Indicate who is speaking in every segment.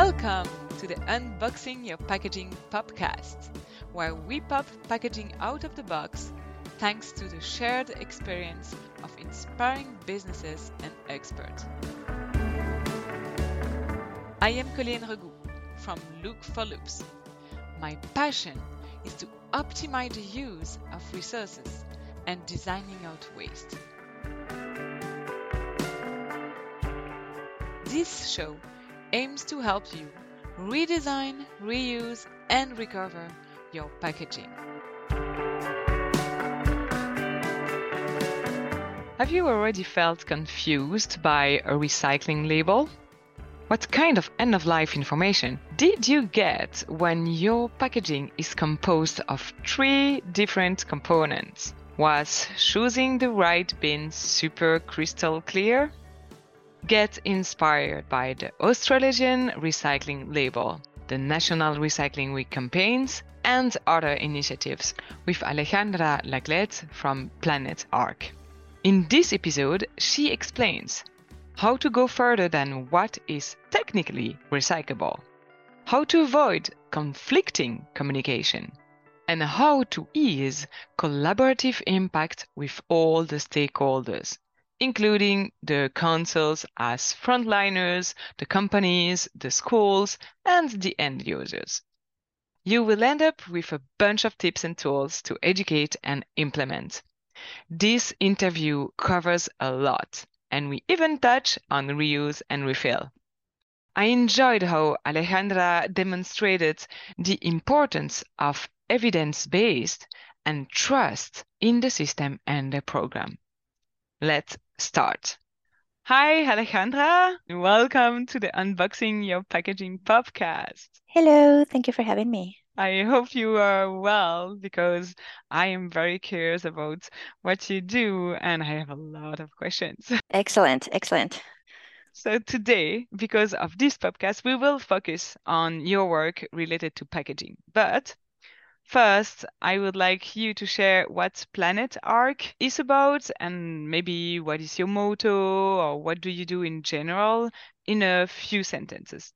Speaker 1: Welcome to the Unboxing Your Packaging podcast, where we pop packaging out of the box thanks to the shared experience of inspiring businesses and experts. I am Colleen Regout from Look for Loops. My passion is to optimize the use of resources and designing out waste. This show aims to help you redesign, reuse, and recover your packaging. Have you already felt confused by a recycling label? What kind of end of life information did you get when your packaging is composed of three different components? Was choosing the right bin super crystal clear? Get inspired by the Australasian Recycling Label, the National Recycling Week campaigns, and other initiatives with Alejandra Laclette from Planet Ark. In this episode, she explains how to go further than what is technically recyclable, how to avoid conflicting communication, and how to ease collaborative impact with all the stakeholders including the councils as frontliners, the companies, the schools, and the end users. You will end up with a bunch of tips and tools to educate and implement. This interview covers a lot, and we even touch on reuse and refill. I enjoyed how Alejandra demonstrated the importance of evidence based and trust in the system and the program. Let's start. Hi, Alejandra. Welcome to the Unboxing Your Packaging podcast.
Speaker 2: Hello, thank you for having me.
Speaker 1: I hope you are well because I am very curious about what you do and I have a lot of questions.
Speaker 2: Excellent, excellent.
Speaker 1: So, today, because of this podcast, we will focus on your work related to packaging. But First, I would like you to share what Planet Ark is about and maybe what is your motto or what do you do in general in a few sentences.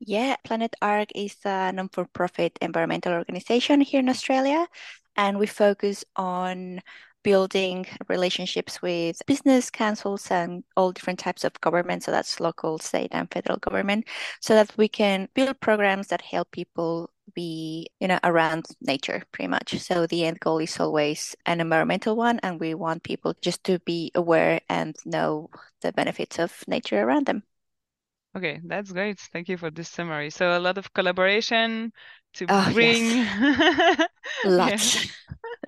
Speaker 2: Yeah, Planet Ark is a non for profit environmental organization here in Australia, and we focus on building relationships with business councils and all different types of government. So that's local, state, and federal government, so that we can build programs that help people be you know around nature pretty much. So the end goal is always an environmental one and we want people just to be aware and know the benefits of nature around them.
Speaker 1: Okay that's great. Thank you for this summary. So a lot of collaboration to oh, bring
Speaker 2: yes. lots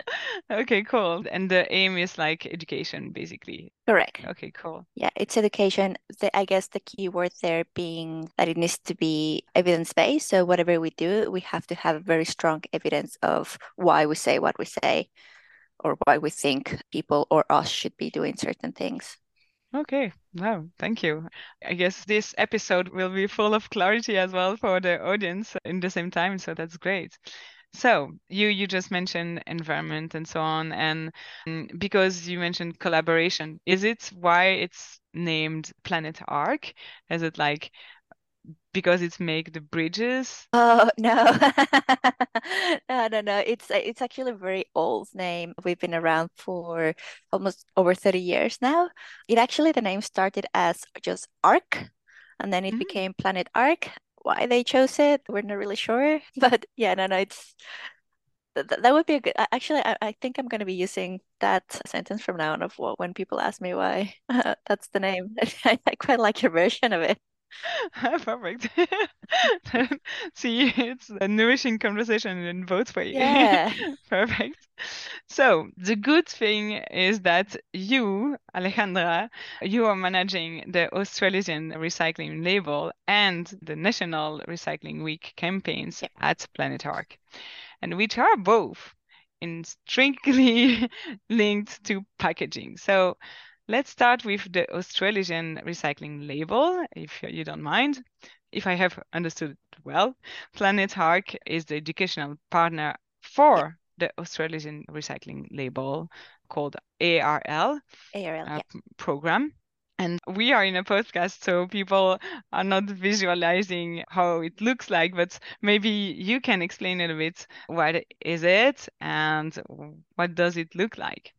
Speaker 1: okay, cool. And the aim is like education, basically.
Speaker 2: Correct.
Speaker 1: Okay, cool.
Speaker 2: Yeah, it's education. The, I guess the key word there being that it needs to be evidence based. So whatever we do, we have to have very strong evidence of why we say what we say or why we think people or us should be doing certain things.
Speaker 1: Okay, no, thank you. I guess this episode will be full of clarity as well for the audience in the same time. So that's great. So you you just mentioned environment and so on, and mm, because you mentioned collaboration, is it why it's named Planet Ark? Is it like because it's make the bridges?
Speaker 2: Oh no, no, no, no. It's it's actually a very old name. We've been around for almost over thirty years now. It actually the name started as just Ark and then it mm-hmm. became Planet Ark why they chose it. We're not really sure, but yeah, no, no, it's that, that would be a good. Actually, I, I think I'm going to be using that sentence from now on of what when people ask me why that's the name. I, I quite like your version of it.
Speaker 1: Ah, perfect. See, it's a nourishing conversation in both ways.
Speaker 2: Yeah.
Speaker 1: Perfect. So the good thing is that you, Alejandra, you are managing the Australasian Recycling Label and the National Recycling Week campaigns yep. at Planet Ark, and which are both intrinsically linked to packaging. So Let's start with the Australasian recycling label, if you don't mind. If I have understood well, Planet Ark is the educational partner for the Australasian recycling label called ARL,
Speaker 2: ARL
Speaker 1: uh, program. And we are in a podcast, so people are not visualizing how it looks like, but maybe you can explain a bit what is it and what does it look like?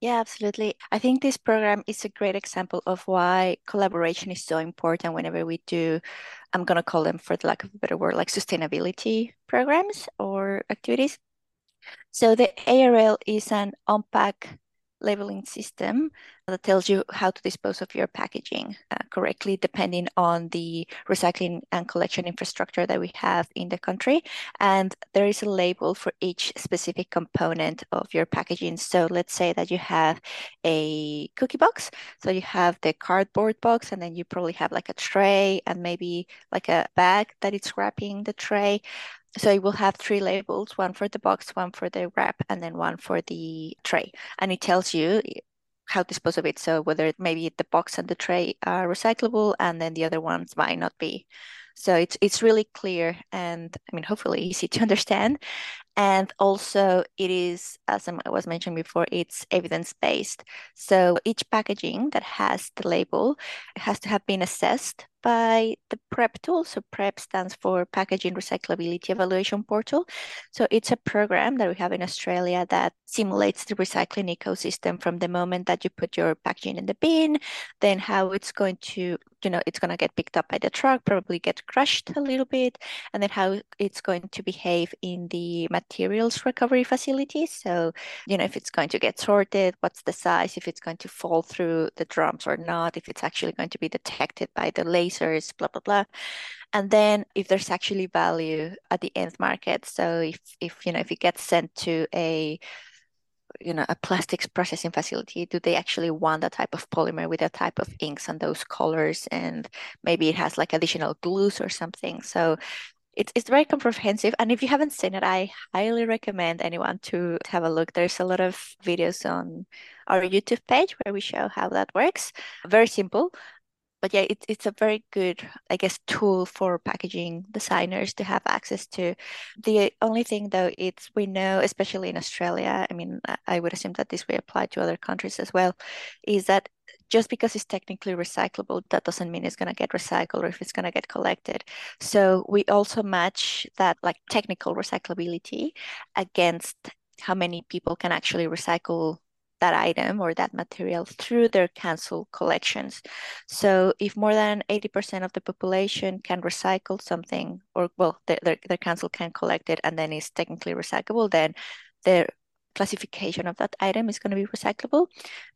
Speaker 2: Yeah, absolutely. I think this program is a great example of why collaboration is so important whenever we do, I'm going to call them, for the lack of a better word, like sustainability programs or activities. So the ARL is an on-pack labeling system that tells you how to dispose of your packaging uh, correctly depending on the recycling and collection infrastructure that we have in the country. And there is a label for each specific component of your packaging. So let's say that you have a cookie box. So you have the cardboard box, and then you probably have like a tray and maybe like a bag that it's wrapping the tray. So it will have three labels, one for the box, one for the wrap, and then one for the tray. And it tells you how to dispose of it. So whether maybe the box and the tray are recyclable and then the other ones might not be. So it's it's really clear and I mean hopefully easy to understand. And also it is, as I was mentioned before, it's evidence-based. So each packaging that has the label has to have been assessed by the PREP tool. So PREP stands for Packaging Recyclability Evaluation Portal. So it's a program that we have in Australia that simulates the recycling ecosystem from the moment that you put your packaging in the bin, then how it's going to, you know, it's going to get picked up by the truck, probably get crushed a little bit, and then how it's going to behave in the materials recovery facilities. So, you know, if it's going to get sorted, what's the size, if it's going to fall through the drums or not, if it's actually going to be detected by the lasers, blah, blah, blah. And then if there's actually value at the end market. So if, if you know, if it gets sent to a you know a plastics processing facility do they actually want that type of polymer with that type of inks and those colors and maybe it has like additional glues or something so it's, it's very comprehensive and if you haven't seen it i highly recommend anyone to have a look there's a lot of videos on our youtube page where we show how that works very simple but yeah, it, it's a very good, I guess, tool for packaging designers to have access to. The only thing though, it's we know, especially in Australia, I mean, I would assume that this will apply to other countries as well, is that just because it's technically recyclable, that doesn't mean it's going to get recycled or if it's going to get collected. So we also match that like technical recyclability against how many people can actually recycle that item or that material through their council collections. So if more than 80% of the population can recycle something, or well, their, their, their council can collect it and then it's technically recyclable, then their classification of that item is going to be recyclable.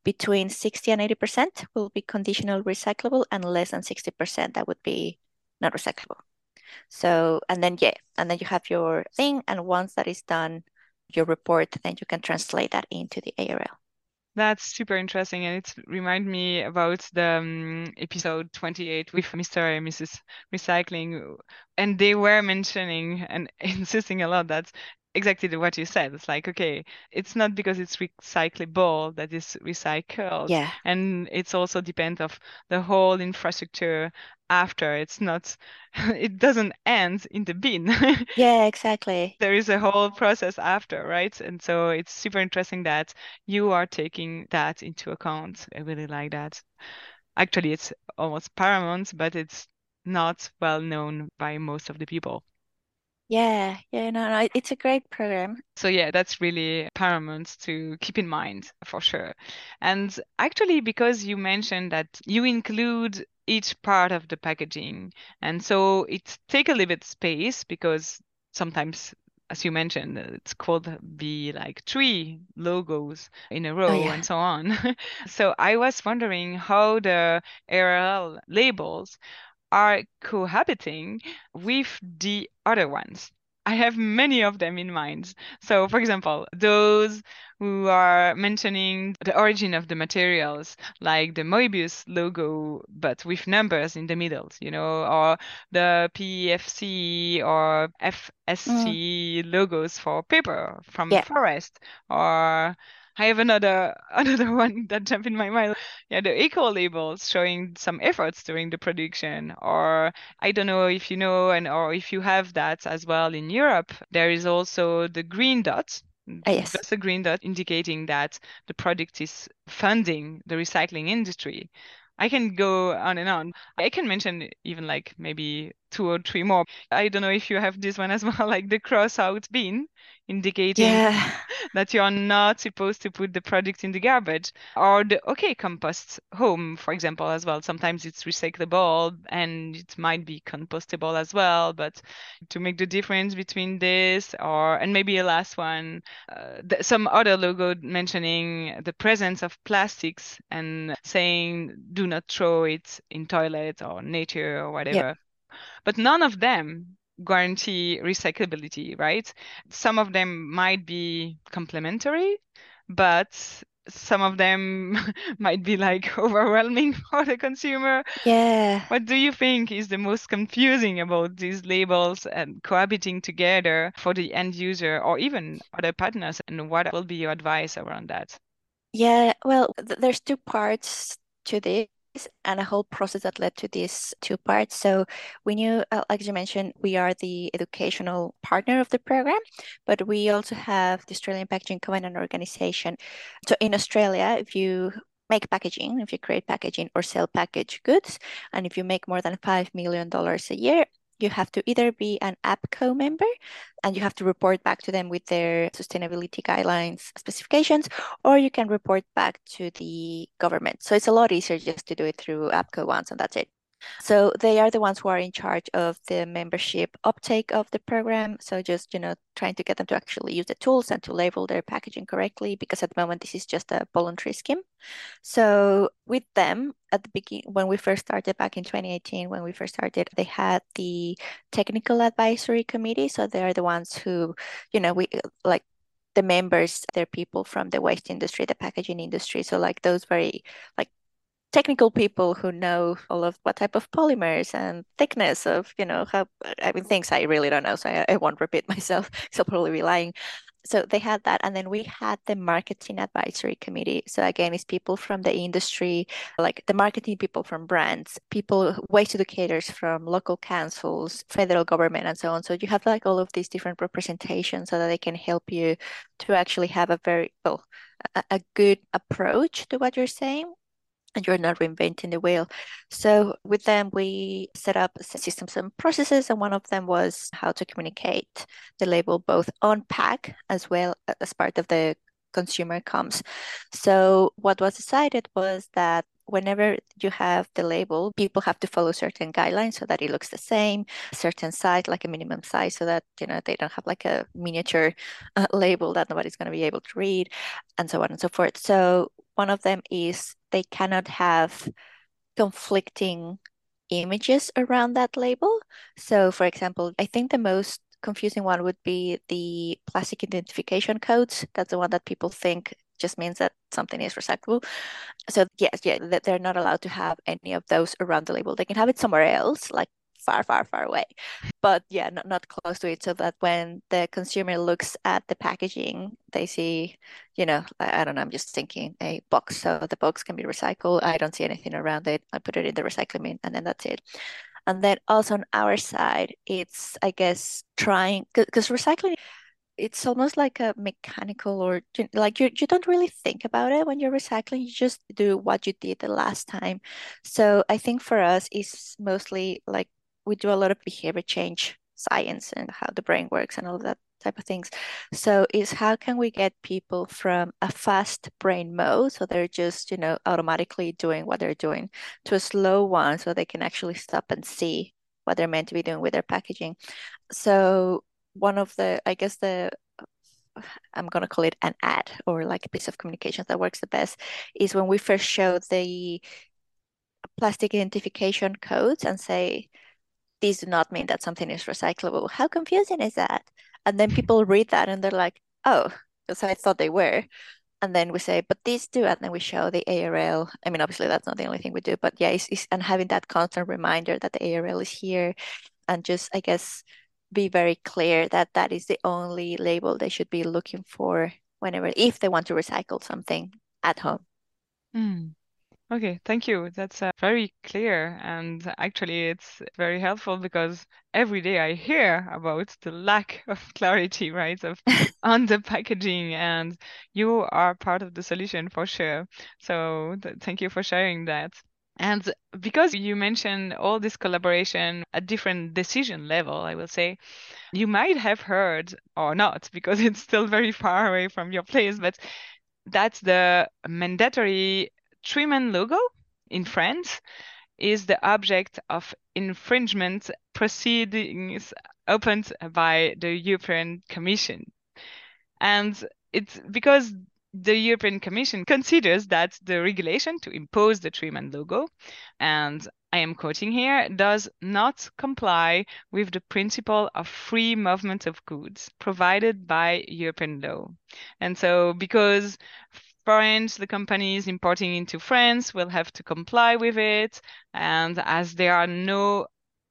Speaker 2: Between 60 and 80% will be conditional recyclable and less than 60% that would be not recyclable. So, and then, yeah, and then you have your thing. And once that is done, your report, then you can translate that into the ARL.
Speaker 1: That's super interesting, and it reminds me about the um, episode 28 with Mr. and Mrs. Recycling, and they were mentioning and insisting a lot that exactly what you said. It's like, okay, it's not because it's recyclable that is recycled.
Speaker 2: Yeah.
Speaker 1: And it's also depends of the whole infrastructure after. It's not, it doesn't end in the bin.
Speaker 2: yeah, exactly.
Speaker 1: there is a whole process after, right? And so it's super interesting that you are taking that into account. I really like that. Actually, it's almost paramount, but it's not well known by most of the people.
Speaker 2: Yeah, yeah, no, no, it's a great program.
Speaker 1: So yeah, that's really paramount to keep in mind for sure. And actually, because you mentioned that you include each part of the packaging, and so it take a little bit space because sometimes as you mentioned, it's called be like three logos in a oh, row oh, yeah. and so on. so I was wondering how the ARL labels are cohabiting with the other ones. I have many of them in mind. So, for example, those who are mentioning the origin of the materials, like the Moebius logo, but with numbers in the middle, you know, or the PEFC or FSC mm. logos for paper from yeah. forest, or I have another another one that jumped in my mind. Yeah, the eco labels showing some efforts during the production, or I don't know if you know and or if you have that as well in Europe. There is also the green dot.
Speaker 2: Ah, yes.
Speaker 1: Just a green dot indicating that the product is funding the recycling industry. I can go on and on. I can mention even like maybe two or three more. I don't know if you have this one as well, like the cross out bin indicating
Speaker 2: yeah.
Speaker 1: that you are not supposed to put the product in the garbage or the okay compost home for example as well sometimes it's recyclable and it might be compostable as well but to make the difference between this or and maybe a last one uh, th- some other logo mentioning the presence of plastics and saying do not throw it in toilet or nature or whatever yep. But none of them guarantee recyclability, right? Some of them might be complementary, but some of them might be like overwhelming for the consumer.
Speaker 2: Yeah.
Speaker 1: What do you think is the most confusing about these labels and cohabiting together for the end user or even other partners? And what will be your advice around that?
Speaker 2: Yeah, well, th- there's two parts to this and a whole process that led to these two parts. So we knew, uh, like you mentioned, we are the educational partner of the program, but we also have the Australian Packaging Covenant Organization. So in Australia, if you make packaging, if you create packaging or sell packaged goods, and if you make more than $5 million a year, you have to either be an APCO member and you have to report back to them with their sustainability guidelines specifications, or you can report back to the government. So it's a lot easier just to do it through APCO once and that's it. So they are the ones who are in charge of the membership uptake of the program. So just, you know, trying to get them to actually use the tools and to label their packaging correctly, because at the moment this is just a voluntary scheme. So with them at the beginning, when we first started back in 2018, when we first started, they had the technical advisory committee. So they are the ones who, you know, we like the members, they're people from the waste industry, the packaging industry. So like those very like technical people who know all of what type of polymers and thickness of, you know, how, I mean, things I really don't know. So I, I won't repeat myself so probably be lying. So they had that. And then we had the marketing advisory committee. So again, it's people from the industry, like the marketing people from brands, people, waste educators from local councils, federal government, and so on. So you have like all of these different representations so that they can help you to actually have a very, well, a good approach to what you're saying you're not reinventing the wheel. So with them, we set up systems and processes, and one of them was how to communicate the label both on pack as well as part of the consumer comms. So what was decided was that whenever you have the label, people have to follow certain guidelines so that it looks the same, certain size, like a minimum size, so that you know they don't have like a miniature uh, label that nobody's going to be able to read, and so on and so forth. So one of them is they cannot have conflicting images around that label. So, for example, I think the most confusing one would be the plastic identification codes. That's the one that people think just means that something is recyclable. So yes, yeah, they're not allowed to have any of those around the label. They can have it somewhere else, like far, far, far away. But yeah, not, not close to it. So that when the consumer looks at the packaging, they see, you know, I, I don't know, I'm just thinking a box. So the box can be recycled. I don't see anything around it. I put it in the recycling bin and then that's it. And then also on our side, it's, I guess, trying, because recycling, it's almost like a mechanical or like you, you don't really think about it when you're recycling. You just do what you did the last time. So I think for us, it's mostly like we do a lot of behavior change science and how the brain works and all that type of things. So is how can we get people from a fast brain mode, so they're just, you know, automatically doing what they're doing, to a slow one so they can actually stop and see what they're meant to be doing with their packaging. So one of the, I guess the I'm going to call it an ad or like a piece of communication that works the best is when we first show the plastic identification codes and say, these do not mean that something is recyclable. How confusing is that? And then people read that and they're like, oh, because I thought they were. And then we say, but these do. And then we show the ARL. I mean, obviously, that's not the only thing we do, but yeah, it's, it's, and having that constant reminder that the ARL is here and just, I guess, be very clear that that is the only label they should be looking for whenever, if they want to recycle something at home.
Speaker 1: Mm. Okay, thank you. That's uh, very clear. And actually, it's very helpful because every day I hear about the lack of clarity, right, of on the packaging, and you are part of the solution for sure. So th- thank you for sharing that. And because you mentioned all this collaboration at different decision level, I will say, you might have heard or not because it's still very far away from your place, but that's the mandatory three-man logo in France is the object of infringement proceedings opened by the European Commission. And it's because the European Commission considers that the regulation to impose the three-man logo, and I am quoting here, does not comply with the principle of free movement of goods provided by European law. And so because France, the companies importing into France will have to comply with it. And as there are no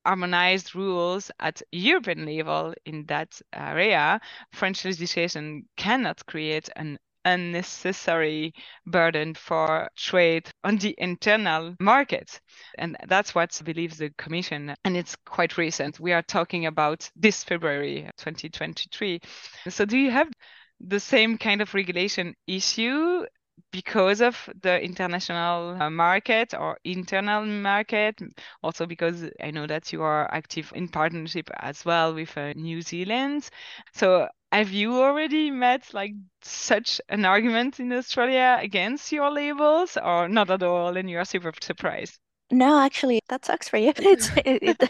Speaker 1: harmonized rules at European level in that area, French legislation cannot create an unnecessary burden for trade on the internal market. And that's what believes the Commission. And it's quite recent. We are talking about this February 2023. So, do you have the same kind of regulation issue because of the international uh, market or internal market also because i know that you are active in partnership as well with uh, new zealand. So have you already met like such an argument in australia against your labels or not at all and you are super surprised
Speaker 2: no, actually, that sucks for you. It's it, it,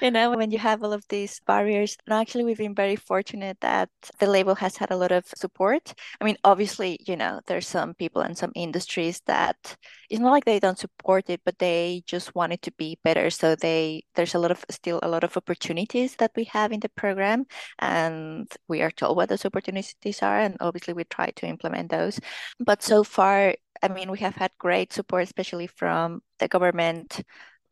Speaker 2: you know when you have all of these barriers. No, actually, we've been very fortunate that the label has had a lot of support. I mean, obviously, you know, there's some people and some industries that it's not like they don't support it, but they just want it to be better. So they there's a lot of still a lot of opportunities that we have in the program, and we are told what those opportunities are, and obviously we try to implement those. But so far, I mean, we have had great support, especially from the government,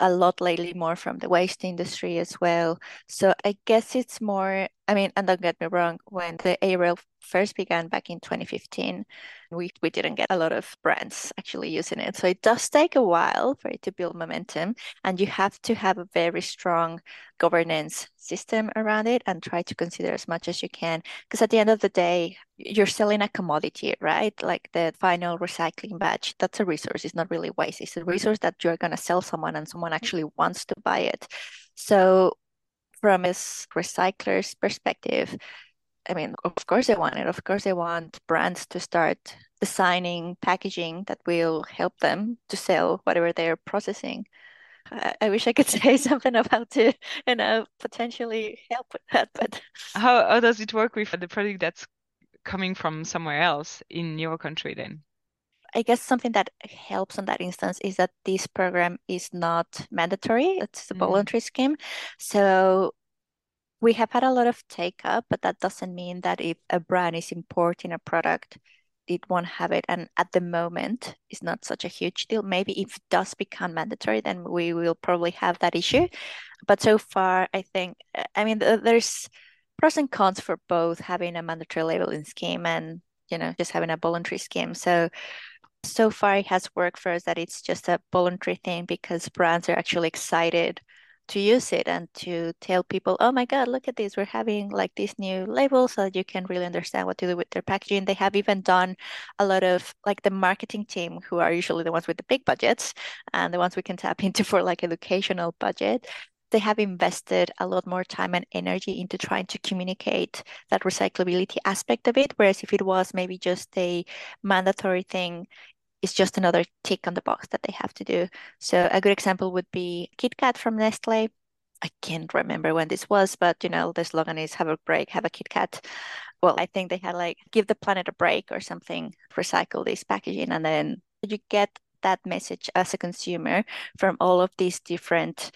Speaker 2: a lot lately, more from the waste industry as well. So I guess it's more, I mean, and don't get me wrong, when the ARL first began back in 2015, we, we didn't get a lot of brands actually using it. So it does take a while for it to build momentum, and you have to have a very strong governance system around it and try to consider as much as you can. Because at the end of the day, you're selling a commodity, right? Like the final recycling batch, that's a resource. It's not really waste. It's a resource that you're going to sell someone and someone actually wants to buy it. So from a recycler's perspective, I mean, of course they want it. Of course they want brands to start designing packaging that will help them to sell whatever they're processing. I, I wish I could say something about to, you know, potentially help with that, but
Speaker 1: how how does it work with the product that's coming from somewhere else in your country then?
Speaker 2: I guess something that helps on that instance is that this program is not mandatory. It's a mm. voluntary mm. scheme. So we have had a lot of take up, but that doesn't mean that if a brand is importing a product, it won't have it. And at the moment, it's not such a huge deal. Maybe if it does become mandatory, then we will probably have that issue. But so far, I think, I mean, there's pros and cons for both having a mandatory labeling scheme and, you know, just having a voluntary scheme. So, so far it has worked for us that it's just a voluntary thing because brands are actually excited to use it and to tell people, oh my God, look at this. We're having like this new label so that you can really understand what to do with their packaging. They have even done a lot of like the marketing team, who are usually the ones with the big budgets and the ones we can tap into for like educational budget. They have invested a lot more time and energy into trying to communicate that recyclability aspect of it. Whereas if it was maybe just a mandatory thing, is just another tick on the box that they have to do. So a good example would be KitKat from Nestle. I can't remember when this was, but you know, the slogan is have a break, have a KitKat. Well, I think they had like give the planet a break or something, recycle this packaging, and then you get that message as a consumer from all of these different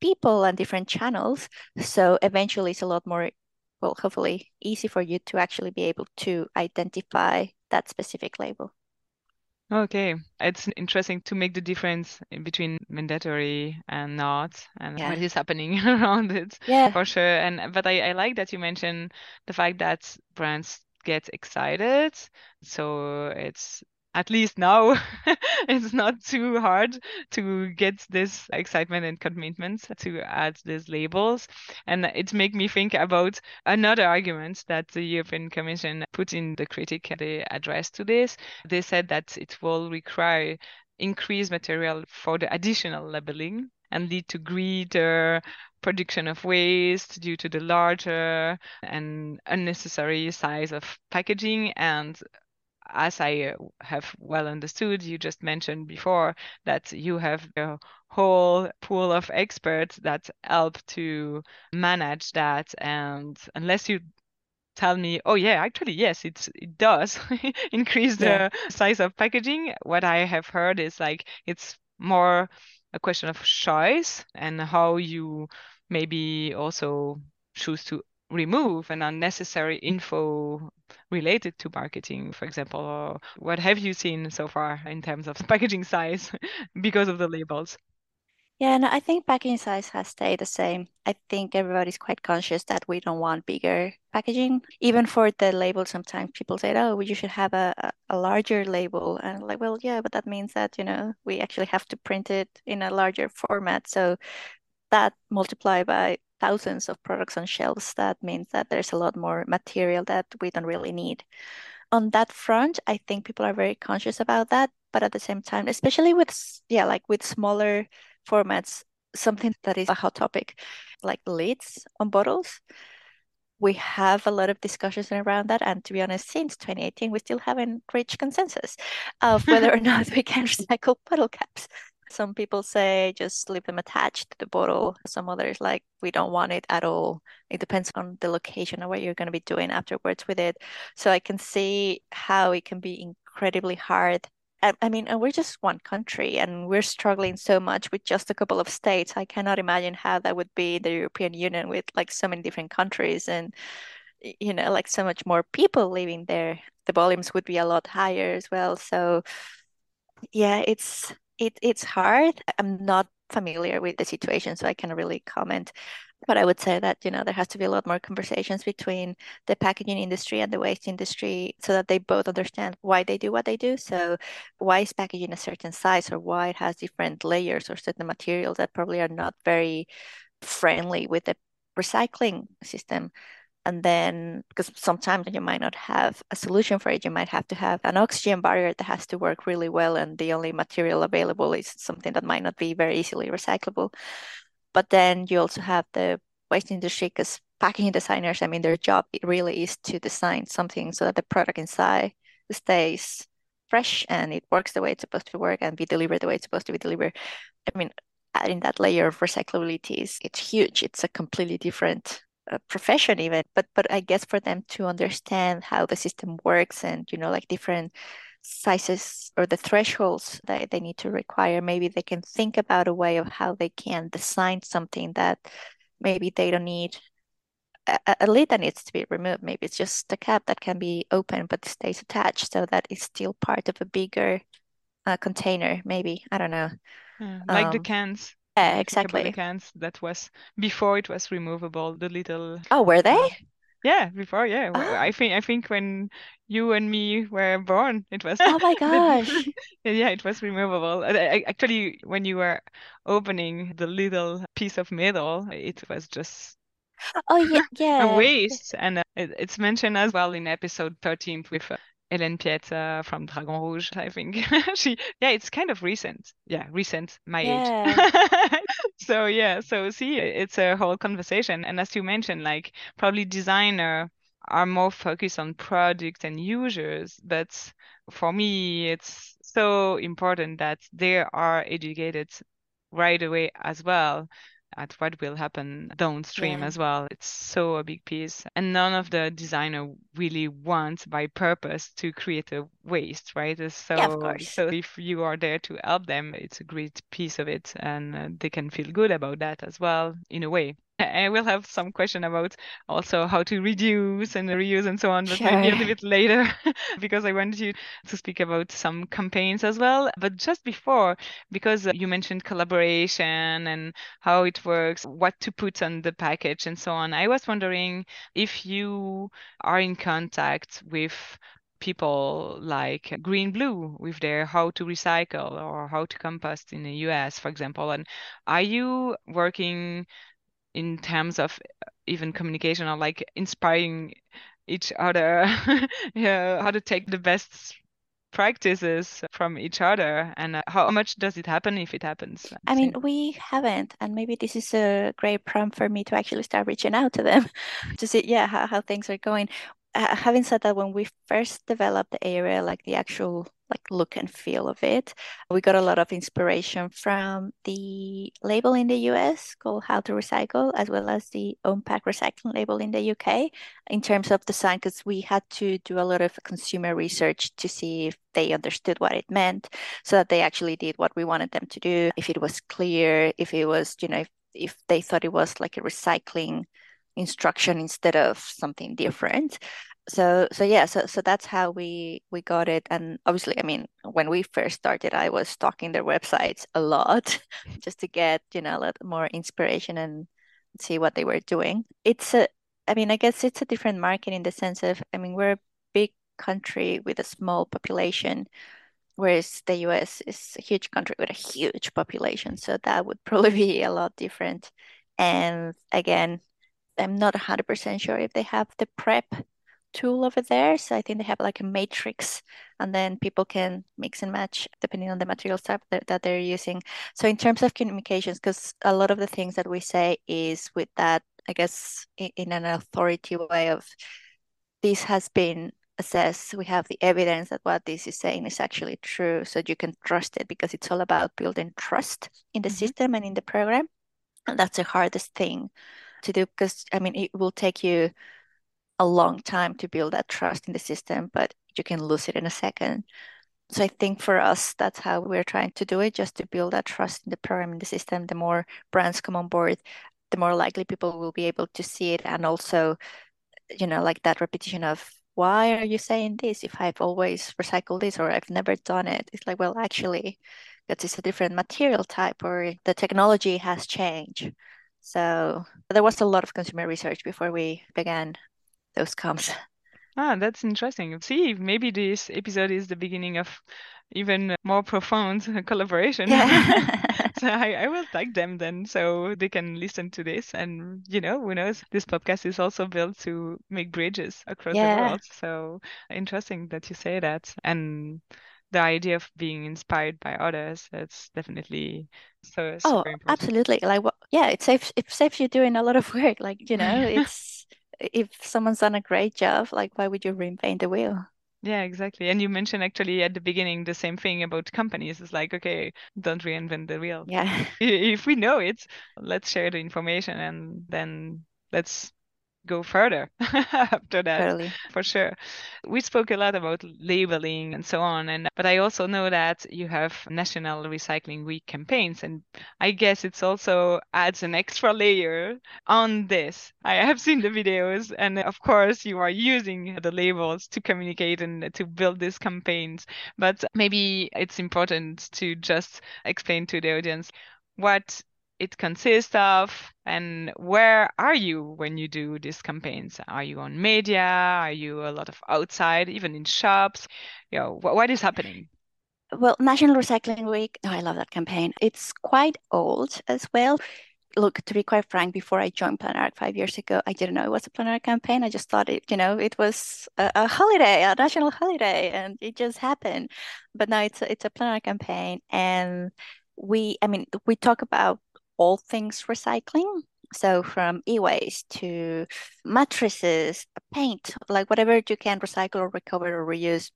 Speaker 2: people and different channels. So eventually it's a lot more well, hopefully easy for you to actually be able to identify that specific label.
Speaker 1: Okay, it's interesting to make the difference between mandatory and not, and yeah. what is happening around it.
Speaker 2: Yeah,
Speaker 1: for sure. And but I, I like that you mentioned the fact that brands get excited, so it's at least now it's not too hard to get this excitement and commitment to add these labels. And it made me think about another argument that the european commission put in the critic they addressed to this. They said that it will require increased material for the additional labeling and lead to greater production of waste due to the larger and unnecessary size of packaging and as I uh, have well understood, you just mentioned before that you have a whole pool of experts that help to manage that. And unless you tell me, oh yeah, actually yes, it's it does increase the yeah. size of packaging. What I have heard is like it's more a question of choice and how you maybe also choose to remove an unnecessary info related to marketing, for example? what have you seen so far in terms of packaging size because of the labels?
Speaker 2: Yeah, no, I think packaging size has stayed the same. I think everybody's quite conscious that we don't want bigger packaging. Even for the label, sometimes people say, oh, you should have a, a larger label. And I'm like, well, yeah, but that means that, you know, we actually have to print it in a larger format. So that multiplied by thousands of products on shelves, that means that there's a lot more material that we don't really need. On that front, I think people are very conscious about that. But at the same time, especially with, yeah, like with smaller formats, something that is a hot topic, like lids on bottles. We have a lot of discussions around that. And to be honest, since 2018, we still haven't reached consensus of whether or not we can recycle bottle caps. Some people say just leave them attached to the bottle. Some others like we don't want it at all. It depends on the location and what you're going to be doing afterwards with it. So I can see how it can be incredibly hard. I, mean, and we're just one country and we're struggling so much with just a couple of states. I cannot imagine how that would be the European Union with like so many different countries and you know like so much more people living there. The volumes would be a lot higher as well. So yeah, it's it, it's hard. I'm not familiar with the situation, so I can really comment. But I would say that, you know, there has to be a lot more conversations between the packaging industry and the waste industry so that they both understand why they do what they do. So why is packaging a certain size or why it has different layers or certain materials that probably are not very friendly with the recycling system and then because sometimes you might not have a solution for it you might have to have an oxygen barrier that has to work really well and the only material available is something that might not be very easily recyclable. But then you also have the waste industry because packaging designers i mean their job really is to design something so that the product inside stays fresh and it works the way it's supposed to work and be delivered the way it's supposed to be delivered. I mean adding that layer of recyclability is it's huge. It's a completely different profession even but but i guess for them to understand how the system works and you know like different sizes or the thresholds that they need to require maybe they can think about a way of how they can design something that maybe they don't need a, a lid that needs to be removed. Maybe it's just a cap that can be open but stays attached so that it's still part of a bigger uh, container maybe. I don't know.
Speaker 1: Yeah, like um, the cans
Speaker 2: yeah, exactly.
Speaker 1: Cans that was before it was removable. The little.
Speaker 2: Oh, were they? Uh,
Speaker 1: yeah, before yeah. Oh. I think I think when you and me were born, it was.
Speaker 2: Oh my gosh.
Speaker 1: yeah, it was removable. I, actually, when you were opening the little piece of metal, it was just
Speaker 2: Oh yeah, yeah.
Speaker 1: a waste, and uh, it, it's mentioned as well in episode 13 with uh, Hélène Piette uh, from Dragon Rouge, I think. she, yeah, it's kind of recent. Yeah, recent, my yeah. age. so yeah, so see, it's a whole conversation. And as you mentioned, like probably designer are more focused on product and users, but for me, it's so important that they are educated right away as well at what will happen downstream yeah. as well. It's so a big piece. And none of the designer really wants by purpose to create a waste, right? So,
Speaker 2: yeah, of course.
Speaker 1: so if you are there to help them, it's a great piece of it and uh, they can feel good about that as well in a way. I will have some question about also how to reduce and reuse and so on, but sure. maybe a little bit later because I wanted you to speak about some campaigns as well. But just before, because you mentioned collaboration and how it works, what to put on the package and so on, I was wondering if you are in contact with people like GreenBlue with their how to recycle or how to compost in the US, for example. And are you working in terms of uh, even communication or like inspiring each other yeah, how to take the best practices from each other and uh, how much does it happen if it happens?
Speaker 2: I mean we haven't and maybe this is a great prompt for me to actually start reaching out to them to see yeah how, how things are going. Uh, having said that when we first developed the ARL like the actual like look and feel of it. We got a lot of inspiration from the label in the US called How2Recycle, as well as the On-Pack Recycling label in the UK in terms of design, because we had to do a lot of consumer research to see if they understood what it meant so that they actually did what we wanted them to do, if it was clear, if it was, you know, if, if they thought it was like a recycling instruction instead of something different so so yeah so so that's how we we got it. And obviously i mean when we first started i was stalking their websites a lot just to get you know a lot more inspiration and see what they were doing. It's a i mean i guess it's a different market in the sense of i mean we're a big country with a small population whereas the us is a huge country with a huge population. So that would probably be a lot different. And again i'm not 100% sure if they have the prep tool over there. So I think they have like a matrix and then people can mix and match depending on the material type that, that they're using. So in terms of communications, because a lot of the things that we say is with that, I guess in, in an authority way of this has been assessed. We have the evidence that what this is saying is actually true. So you can trust it because it's all about building trust in the mm-hmm. system and in the program. And that's the hardest thing to do because I mean it will take you a long time to build that trust in the system, but you can lose it in a second. So I think for us, that's how we're trying to do it, just to build that trust in the program, in the system. The more brands come on board, the more likely people will be able to see it. And also, you know, like that repetition of, why are you saying this if I've always recycled this or I've never done it? It's like, well, actually, that is a different material type or the technology has changed. So there was a lot of consumer research before we began those comes.
Speaker 1: Ah, that's interesting. See, maybe this episode is the beginning of even more profound collaboration. Yeah. so I, I will tag them then so they can listen to this. And, you know, who knows, this podcast is also built to make bridges across yeah. the world. So interesting that you say that. And the idea of being inspired by others, that's definitely so
Speaker 2: oh, absolutely. Like, what, yeah, it saves, it saves you doing a lot of work. Like, you know, it's, if someone's done a great job, like why would you reinvent the wheel?
Speaker 1: Yeah, exactly. And you mentioned actually at the beginning the same thing about companies. It's like, okay, don't reinvent the wheel.
Speaker 2: Yeah.
Speaker 1: If we know it, let's share the information and then let's go further after that for sure. We spoke a lot about labeling and so on and but i also know that you have national recycling week campaigns and i guess it's also adds an extra layer on this. I have seen the videos and of course you are using the labels to communicate and to build these campaigns but maybe it's important to just explain to the audience what it consists of and where are you when you do these campaigns? Are you on media? Are you a lot of outside even in shops? You know what, is happening?
Speaker 2: Well national recycling week oh, i love that campaign. It's quite old as well. Look to be quite frank before i joined Planet five years ago i didn't know it was a Planet campaign. I just thought it you know it was a, a, holiday a national holiday and it just happened. But now it's a, it's a Planet campaign and we i mean we talk about all things recycling. So from e-waste to mattresses, paint, like whatever you can recycle or recover or reuse.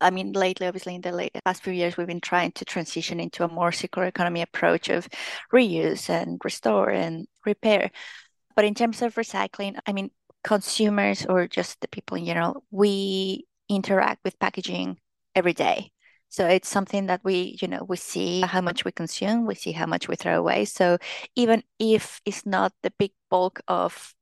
Speaker 2: I mean, lately, obviously, in the late, past few years, we've been trying to transition into a more circular economy approach of reuse and restore and repair. But in terms of recycling, I mean, consumers or just the people in general, we interact with packaging every day. So it's something that we, you know, we see how much we consume, we see how much we throw away. So even if it's not the big bulk of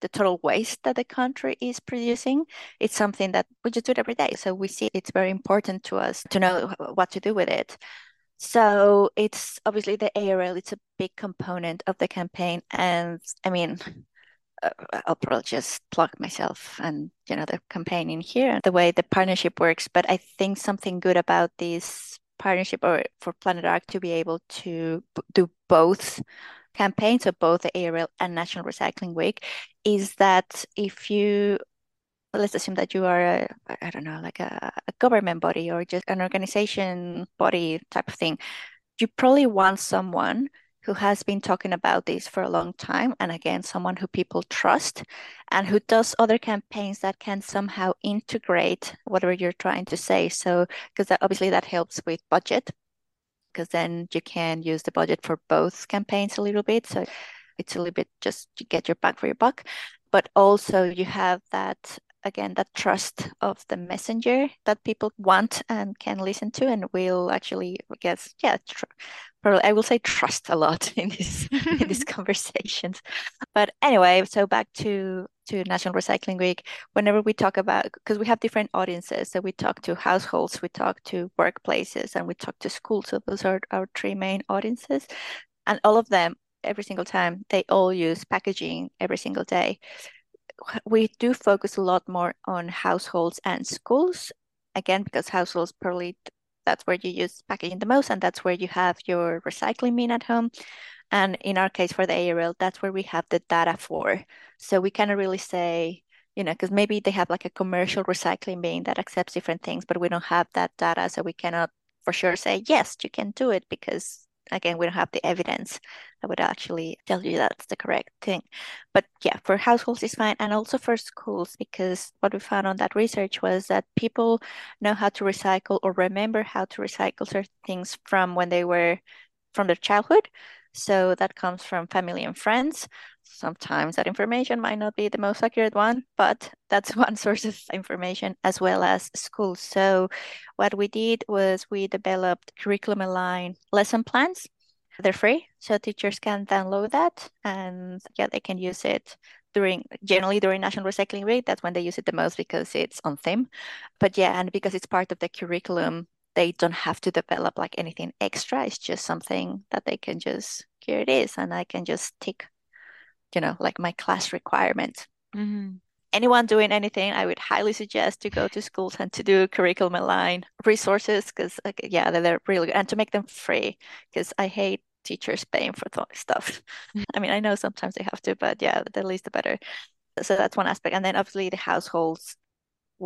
Speaker 2: the total waste that the country is producing, it's something that we just do it every day. So we see it's very important to us to know what to do with it. So it's obviously the ARL, it's a big component of the campaign. And I mean, Uh, I'll probably just plug myself and you know the campaign in here, the way the partnership works. But I think something good about this partnership, or for Planet Ark to be able to do both campaigns, so both the ARL and National Recycling Week, is that if you let's assume that you are a, I don't know, like a, a government body or just an organization body type of thing, you probably want someone who has been talking about this for a long time and again someone who people trust and who does other campaigns that can somehow integrate whatever you're trying to say. So because obviously that helps with budget because then you can use the budget for both campaigns a little bit. So it's a little bit just to get your buck for your buck. But also you have that again that trust of the messenger that people want and can listen to and will actually I guess yeah tr- probably I will say trust a lot in this in these conversations. But anyway so back to to National Recycling Week. Whenever we talk about because we have different audiences. So we talk to households we talk to workplaces and we talk to schools. So those are our three main audiences. And all of them every single time they all use packaging every single day we do focus a lot more on households and schools. Again because households probably that's where you use packaging the most and that's where you have your recycling bin at home. And in our case for the ARL that's where we have the data for. So we cannot really say you know because maybe they have like a commercial recycling bin that accepts different things but we don't have that data so we cannot for sure say yes you can do it because again, we don't have the evidence that would actually tell you that's the correct thing. But yeah, for households it's fine. And also for schools, because what we found on that research was that people know how to recycle or remember how to recycle certain things from when they were from their childhood. So that comes from family and friends. Sometimes that information might not be the most accurate one, but that's one source of information as well as schools. So what we did was we developed curriculum aligned lesson plans. They're free, so teachers can download that and yeah, they can use it during generally during National Recycling Week. That's when they use it the most because it's on theme. But yeah, and because it's part of the curriculum, they don't have to develop like anything extra. It's just something that they can just here it is, and I can just tick, you know, like my class requirement. Mm-hmm. Anyone doing anything, I would highly suggest to go to schools and to do curriculum aligned resources because, like, yeah, they're, they're really good and to make them free because I hate teachers paying for th- stuff. Mm-hmm. I mean, I know sometimes they have to, but yeah, the least the better. So that's one aspect. And then obviously the households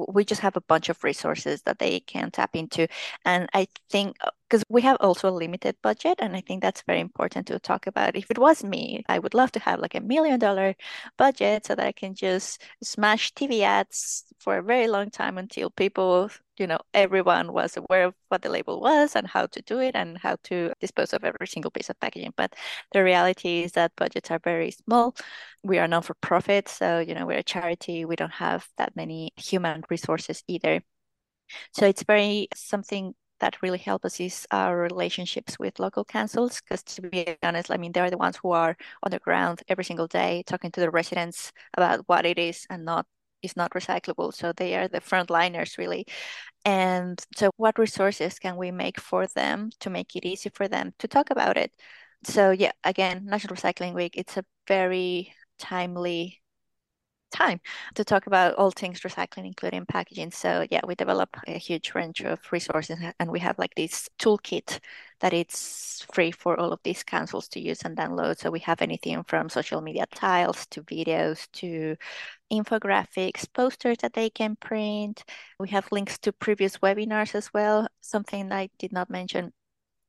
Speaker 2: we just have a bunch of resources that they can tap into. And I think because uh, we have also a limited budget, and I think that's very important to talk about. If it was me, I would love to have like a million dollar budget so that I can just smash TV ads for a very long time until people you know everyone was aware of what the label was and how to do it and how to dispose of every single piece of packaging. But the reality is that budgets are very small. We are non for profit so you know we're a charity. We don't have that many human resources either. So it's very something that really help us is our relationships with local councils because to be honest i mean they're the ones who are on the ground every single day talking to the residents about what it is and not is not recyclable. So they are the frontliners really. And so what resources can we make for them to make it easy for them to talk about it? So yeah, again, National Recycling Week, it's a very timely time to talk about all things recycling, including packaging. So yeah, we develop a huge range of resources and we have like this toolkit that it's free for all of these councils to use and download. So we have anything from social media tiles to videos to infographics, posters that they can print. We have links to previous webinars as well. Something I did not mention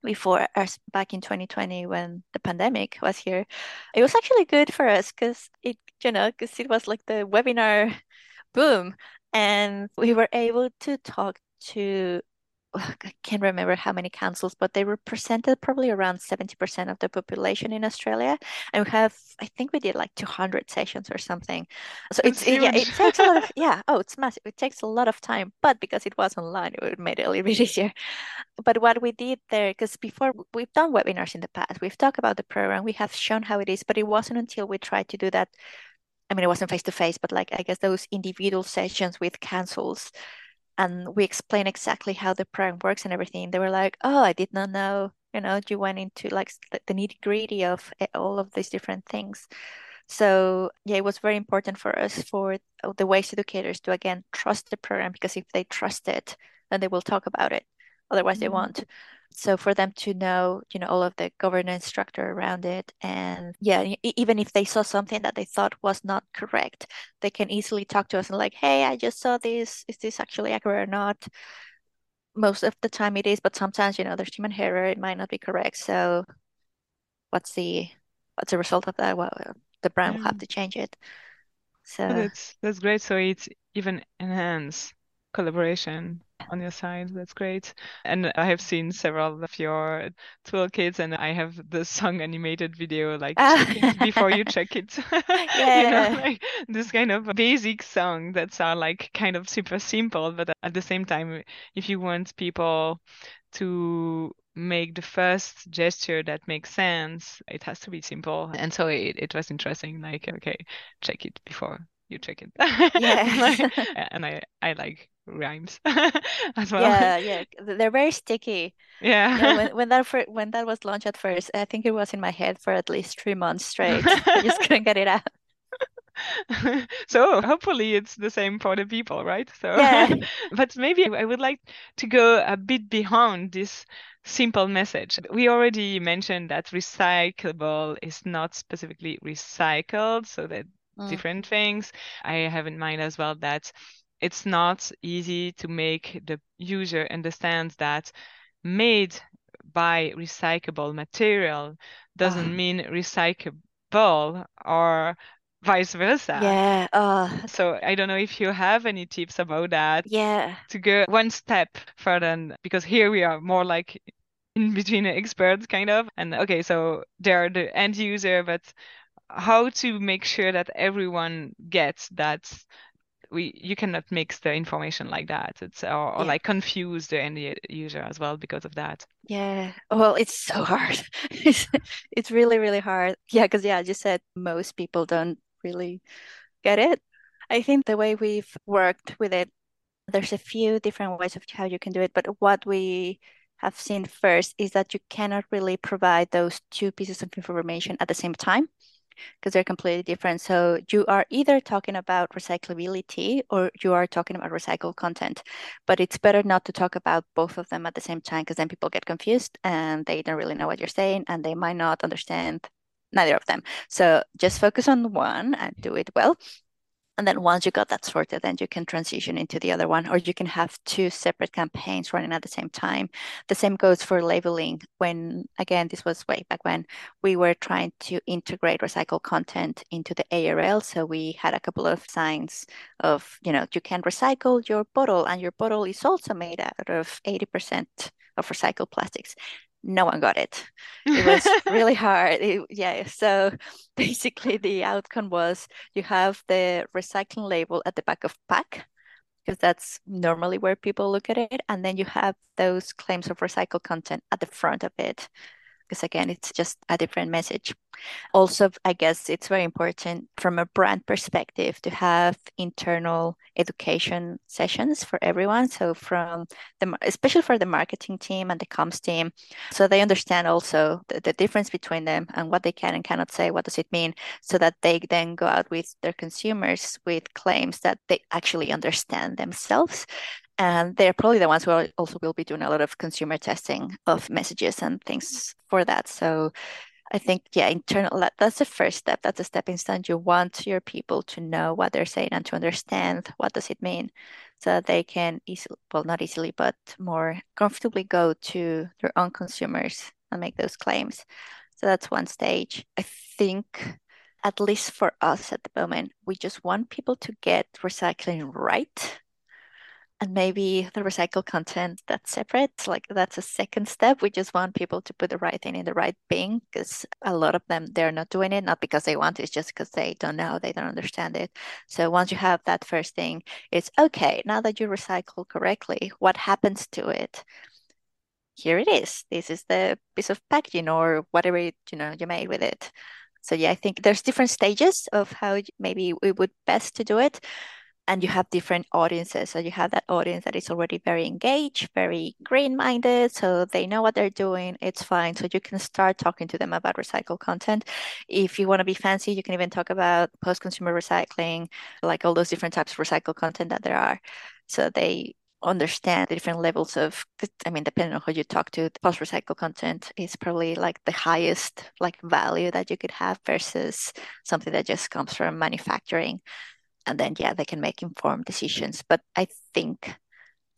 Speaker 2: before us back in 2020 when the pandemic was here it was actually good for us because it you know because it was like the webinar boom and we were able to talk to I can't remember how many councils, but they represented probably around 70% of the population in Australia. And we have, I think we did like 200 sessions or something. So it's, it, yeah, it takes a lot of, yeah, oh, it's massive. It takes a lot of time, but because it was online, it made it a little bit easier. But what we did there, because before we've done webinars in the past, we've talked about the program, we have shown how it is, but it wasn't until we tried to do that. I mean, it wasn't face to face, but like, I guess those individual sessions with councils and we explained exactly how the program works and everything. They were like, "Oh, I did not know." You know, you went into like the nitty gritty of eh, all of these different things. So yeah, it was very important for us for the waste educators to again trust the program because if they trust it, then they will talk about it. Otherwise, mm-hmm. they won't. So for them to know you know all of the governance structure around it and yeah even if they saw something that they thought was not correct they can easily talk to us and like hey i just saw this. Is this actually accurate or not? Most of the time it is but sometimes you know there's human error. It might not be correct. So what's the what's the result of that? Well uh, the brand will have mm. to change it. So
Speaker 1: that's that's great. So it's even enhance collaboration on your side. That's great. And I have seen several of your toolkits, and I have the song animated video like ah. check before you chuck it.
Speaker 2: yeah.
Speaker 1: you know, like this kind of basic song that's are like kind of super simple, but at the same time, if you want people to make the first gesture that makes sense, it has to be simple. And so it, it was interesting, like, okay, check it before you chuck it.
Speaker 2: Yeah.
Speaker 1: and I, I like rhymes as well.
Speaker 2: Yeah, yeah, they're very sticky.
Speaker 1: Yeah.
Speaker 2: yeah when, when that when that was launched at first, I think it was in my head for at least three months straight. I just couldn't get it out.
Speaker 1: so hopefully it's the same for the people, right? So,
Speaker 2: yeah.
Speaker 1: but maybe I would like to go a bit beyond this simple message. We already mentioned that recyclable is not specifically recycled, so that mm. different things. I have in mind as well that it's not easy to make the user understand that made by recyclable material doesn't mean recyclable or vice versa.
Speaker 2: Yeah. Uh,
Speaker 1: so I don't know if you have any tips about that.
Speaker 2: Yeah.
Speaker 1: To go one step further, because here we are more like in between experts, kind of. And okay, so they're the end user, but how to make sure that everyone gets that we you cannot mix the information like that. It's or, or yeah. like confuse the end user as well because of that.
Speaker 2: Yeah. Well it's so hard. It's, it's really really hard. Yeah because yeah as you said most people don't really get it. I think the way we've worked with it there's a few different ways of how you can do it but what we have seen first is that you cannot really provide those two pieces of information at the same time because they're completely different. So you are either talking about recyclability or you are talking about recycled content, but it's better not to talk about both of them at the same time because then people get confused and they don't really know what you're saying and they might not understand neither of them. So just focus on one and do it well. And then once you got that sorted, then you can transition into the other one, or you can have two separate campaigns running at the same time. The same goes for labeling. When, again, this was way back when we were trying to integrate recycled content into the ARL. So we had a couple of signs of, you know, you can recycle your bottle, and your bottle is also made out of 80% of recycled plastics no one got it. It was really hard. It, yeah. So basically, the outcome was you have the recycling label at the back of pack because that's normally where people look at it, and then you have those claims of recycled content at the front of it because again it's just a different message. Also i guess it's very important from a brand perspective to have internal education sessions for everyone. So from the especially for the marketing team and the comms team so they understand also the, the difference between them and what they can and cannot say what does it mean so that they then go out with their consumers with claims that they actually understand themselves and they're probably the ones who also will be doing a lot of consumer testing of messages and things for that. So i think yeah internal that, that's the first step. That's a stepping stone. You want your people to know what they're saying and to understand what does it mean so that they can easily well not easily but more comfortably go to their own consumers and make those claims. So that's one stage. I think at least for us at the moment we just want people to get recycling right and maybe the recycled content that's separate like that's a second step. We just want people to put the right thing in the right bin because a lot of them they're not doing it not because they want it, it's just because they don't know they don't understand it. So once you have that first thing it's okay now that you recycle correctly what happens to it? Here it is. This is the piece of packaging or whatever you know you made with it. So yeah i think there's different stages of how maybe we would best to do it and you have different audiences. So you have that audience that is already very engaged, very green minded, so they know what they're doing. It's fine. So you can start talking to them about recycled content. If you want to be fancy, you can even talk about post consumer recycling, like all those different types of recycled content that there are. So they understand the different levels of i mean depending on who you talk to post recycled content is probably like the highest like value that you could have versus something that just comes from manufacturing and then yeah they can make informed mm-hmm. decisions but i think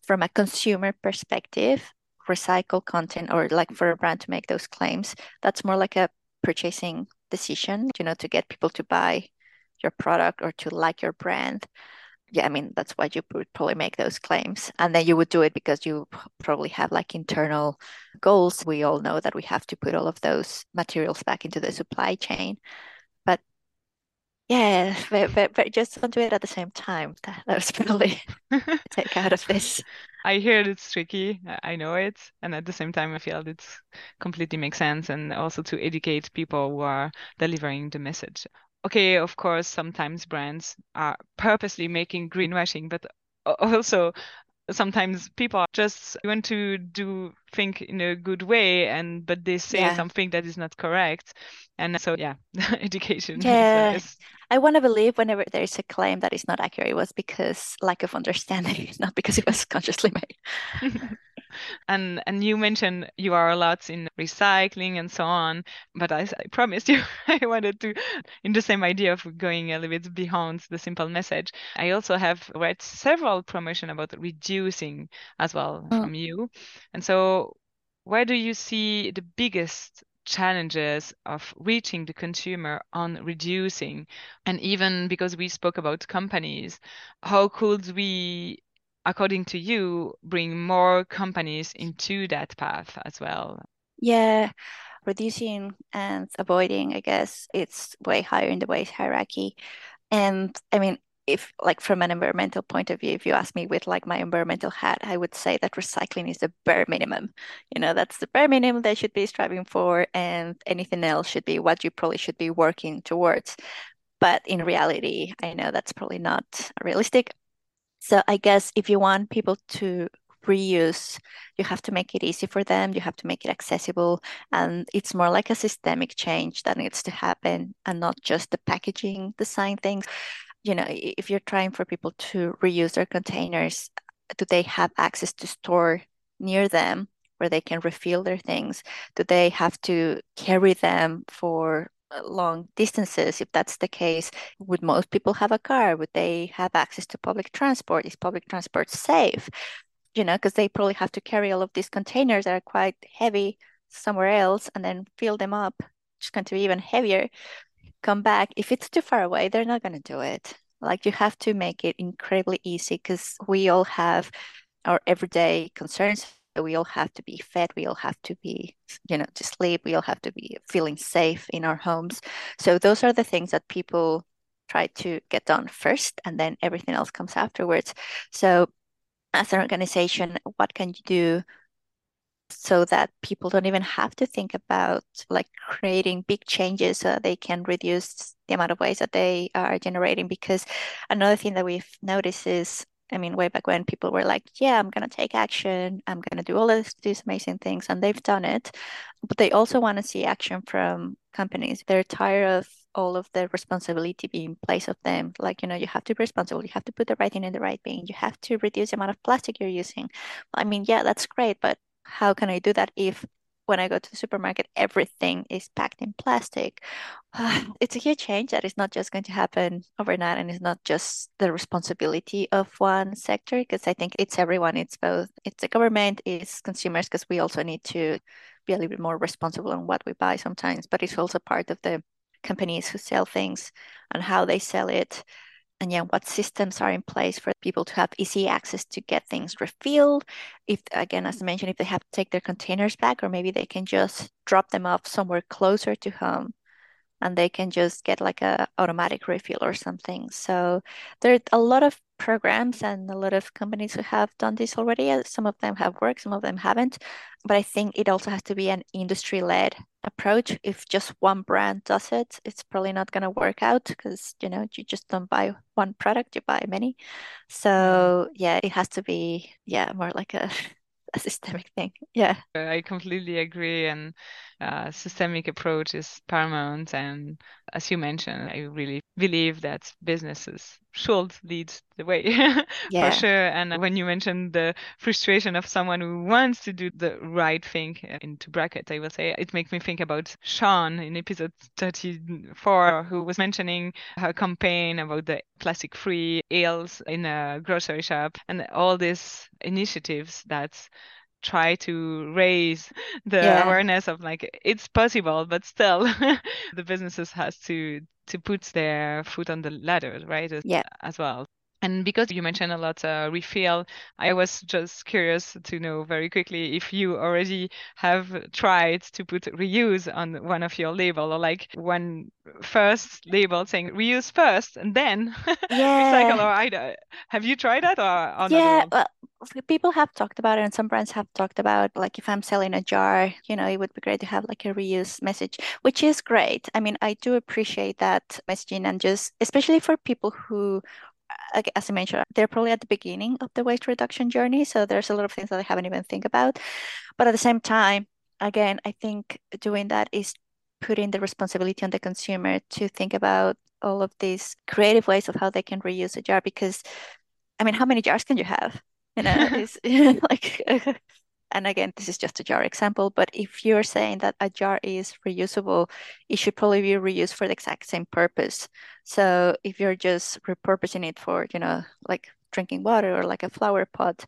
Speaker 2: from a consumer perspective recycle content or like for a brand to make those claims that's more like a purchasing decision you know to get people to buy your product or to like your brand yeah, I mean, that's why you would probably make those claims. And then you would do it because you probably have like internal goals. We all know that we have to put all of those materials back into the supply chain. Yeah, but, but, but just don't do it at the same time. That, that was probably take out of this.
Speaker 1: I hear it's tricky. I know it. And at the same time, I feel it completely makes sense. And also to educate people who are delivering the message okay, of course, sometimes brands are purposely making greenwashing, but also sometimes people just want to do think in a good way and but they say yeah. something that is not correct. And so yeah education
Speaker 2: yeah is, uh, is... i want to believe whenever there's a claim that is not accurate it was because lack of understanding not because it was consciously made
Speaker 1: and and you mentioned you are a lot in recycling and so on but I, I promised you i wanted to in the same idea of going a little bit beyond the simple message. I also have read several promotion about reducing as well mm. from you. And so where do you see the biggest challenges of reaching the consumer on reducing? And even because we spoke about companies how could we according to you, bring more companies into that path as well?
Speaker 2: Yeah, reducing and avoiding, I guess it's way higher in the waste hierarchy. And I mean, if like from an environmental point of view, if you ask me with like my environmental hat, I would say that recycling is the bare minimum. You know, that's the bare minimum they should be striving for, and anything else should be what you probably should be working towards. But in reality, I know that's probably not realistic. So I guess if you want people to reuse, you have to make it easy for them, you have to make it accessible, and it's more like a systemic change that needs to happen and not just the packaging design things. You know, if you're trying for people to reuse their containers, do they have access to store near them where they can refill their things? Do they have to carry them for Uh, long distances, if that's the case, would most people have a car? Would they have access to public transport? Is public transport safe? You know, because they probably have to carry all of these containers that are quite heavy somewhere else and then fill them up, is going to be even heavier. Come back. If it's too far away, they're not going to do it. Like you have to make it incredibly easy because we all have our everyday concerns we all have to be fed we all have to be you know to sleep we all have to be feeling safe in our homes. So those are the things that people try to get done first and then everything else comes afterwards. So as an organization what can you do so that people don't even have to think about like creating big changes so that they can reduce the amount of waste that they are generating? Because another thing that we've noticed is I mean, way back when people were like, yeah, I'm going to take action. I'm going to do all this, these amazing things. And they've done it. But they also want to see action from companies. They're tired of all of the responsibility being placed of them. Like, you know, you have to be responsible. You have to put the right thing in the right bin. You have to reduce the amount of plastic you're using. I mean, yeah, that's great. But how can I do that if when I go to the supermarket, everything is packed in plastic. Mm-hmm. it's a huge change that is not just going to happen overnight and it's not just the responsibility of one sector because I think it's everyone. It's both, it's the government, it's consumers because we also need to be a little bit more responsible on what we buy sometimes, but it's also part of the companies who sell things and how they sell it and yeah, what systems are in place for people to have easy access to get things refilled. If again, as I mentioned, if they have to take their containers back, or maybe they can just drop them off somewhere closer to home and they can just get like a automatic refill or something. So there are a lot of programs and a lot of companies who have done this already. Some of them have worked, some of them haven't. But I think it also has to be an industry-led approach. If just one brand does it, it's probably not going to work out because you know you just don't buy one product, you buy many. So mm-hmm. yeah, it has to be yeah more like a a systemic thing. Yeah.
Speaker 1: I completely agree. And uh, systemic approach is paramount. And as you mentioned, I really believe that businesses should lead the way
Speaker 2: yeah.
Speaker 1: for sure. And when you mentioned the frustration of someone who wants to do the right thing into bracket, I will say it makes me think about Sean in episode 34, who was mentioning her campaign about the plastic free ales in a grocery shop and all these initiatives that try to raise the yeah. awareness of like it's possible but still the businesses has to to put their foot on the ladder right
Speaker 2: yeah.
Speaker 1: as well and because you mentioned a lot uh, refill, I was just curious to know very quickly if you already have tried to put reuse on one of your label or like one first label saying reuse first and then yeah. recycle or either. Have you tried that or, or
Speaker 2: yeah, well, people have talked about it and some brands have talked about like if I'm selling a jar, you know, it would be great to have like a reuse message, which is great. I mean, I do appreciate that messaging and just especially for people who as I mentioned, they're probably at the beginning of the waste reduction journey. So there's a lot of things that I haven't even think about. But at the same time, again, I think doing that is putting the responsibility on the consumer to think about all of these creative ways of how they can reuse a jar. Because, I mean, how many jars can you have? You know, it's like and again, this is just a jar example, but if you're saying that a jar is reusable, it should probably be reused for the exact same purpose. So if you're just repurposing it for, you know, like drinking water or like a flower pot,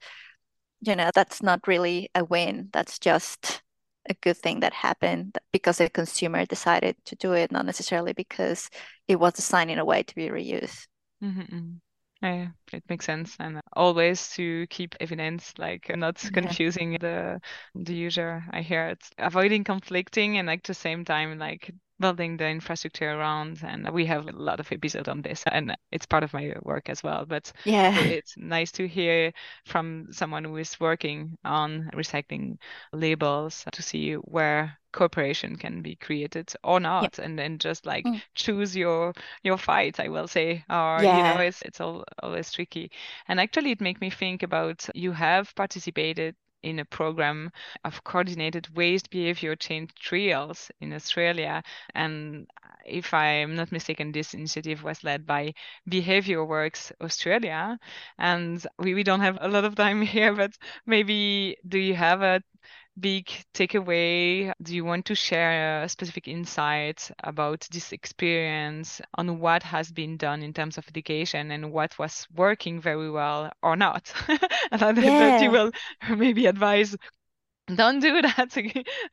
Speaker 2: you know, that's not really a win. That's just a good thing that happened because a consumer decided to do it, not necessarily because it was designed in a way to be reused.
Speaker 1: Mm-hmm. Yeah, it makes sense, and always to keep evidence, like not confusing yeah. the the user. I hear it, avoiding conflicting, and like at the same time, like building the infrastructure around and we have a lot of episodes on this and it's part of my work as well but
Speaker 2: yeah
Speaker 1: it's nice to hear from someone who is working on recycling labels to see where cooperation can be created or not yep. and then just like mm. choose your your fight i will say or yeah. you know it's it's all, always tricky and actually it makes me think about you have participated in a program of coordinated waste behavior change trials in Australia. And if I'm not mistaken, this initiative was led by BehaviourWorks Australia. And we, we don't have a lot of time here, but maybe do you have a big takeaway? Do you want to share a specific insight about this experience on what has been done in terms of education and what was working very well or not? and yeah. that you will maybe advise don't do that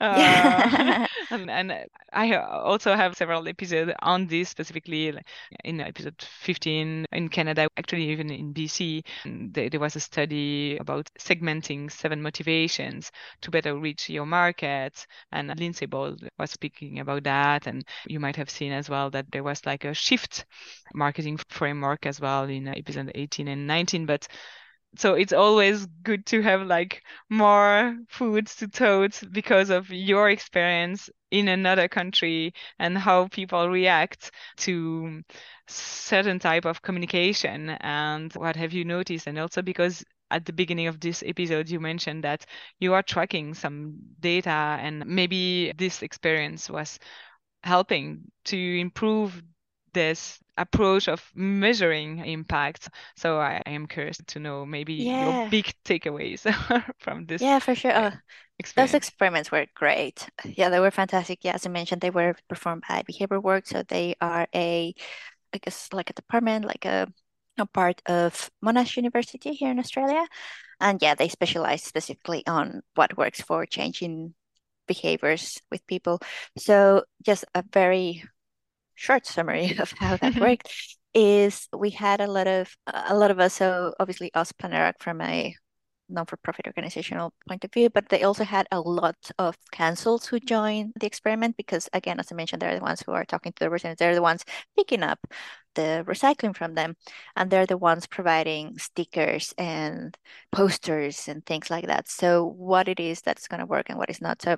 Speaker 1: uh, and, and, i also have several episodes on this specifically in episode 15 in canada actually even in bc there, there was a study about segmenting seven motivations to better reach your market and lindsay ball was speaking about that and you might have seen as well that there was like a shift marketing framework as well in episode 18 and 19 but so it's always good to have like more foods to tote because of your experience in another country and how people react to certain type of communication and what have you noticed. And also because at the beginning of this episode you mentioned that you are tracking some data and maybe this experience was helping to improve this approach of measuring impact. So I, am curious to know maybe yeah. your big takeaways from this.
Speaker 2: Yeah, for sure. Uh, those experiments were great. Yeah, they were fantastic. Yeah, as I mentioned, they were performed by Behavior Work. So they are a, I guess, like a department, like a, a part of Monash University here in Australia. And yeah, they specialize specifically on what works for changing behaviors with people. So just a very short summary of how that worked is we had a lot of a lot of us so obviously us Planet from a non-for-profit organizational point of view but they also had a lot of councils who joined the experiment because again as i mentioned they're the ones who are talking to the residents. They're the ones picking up the recycling from them and they're the ones providing stickers and posters and things like that. So what it is that's going to work and what is not. So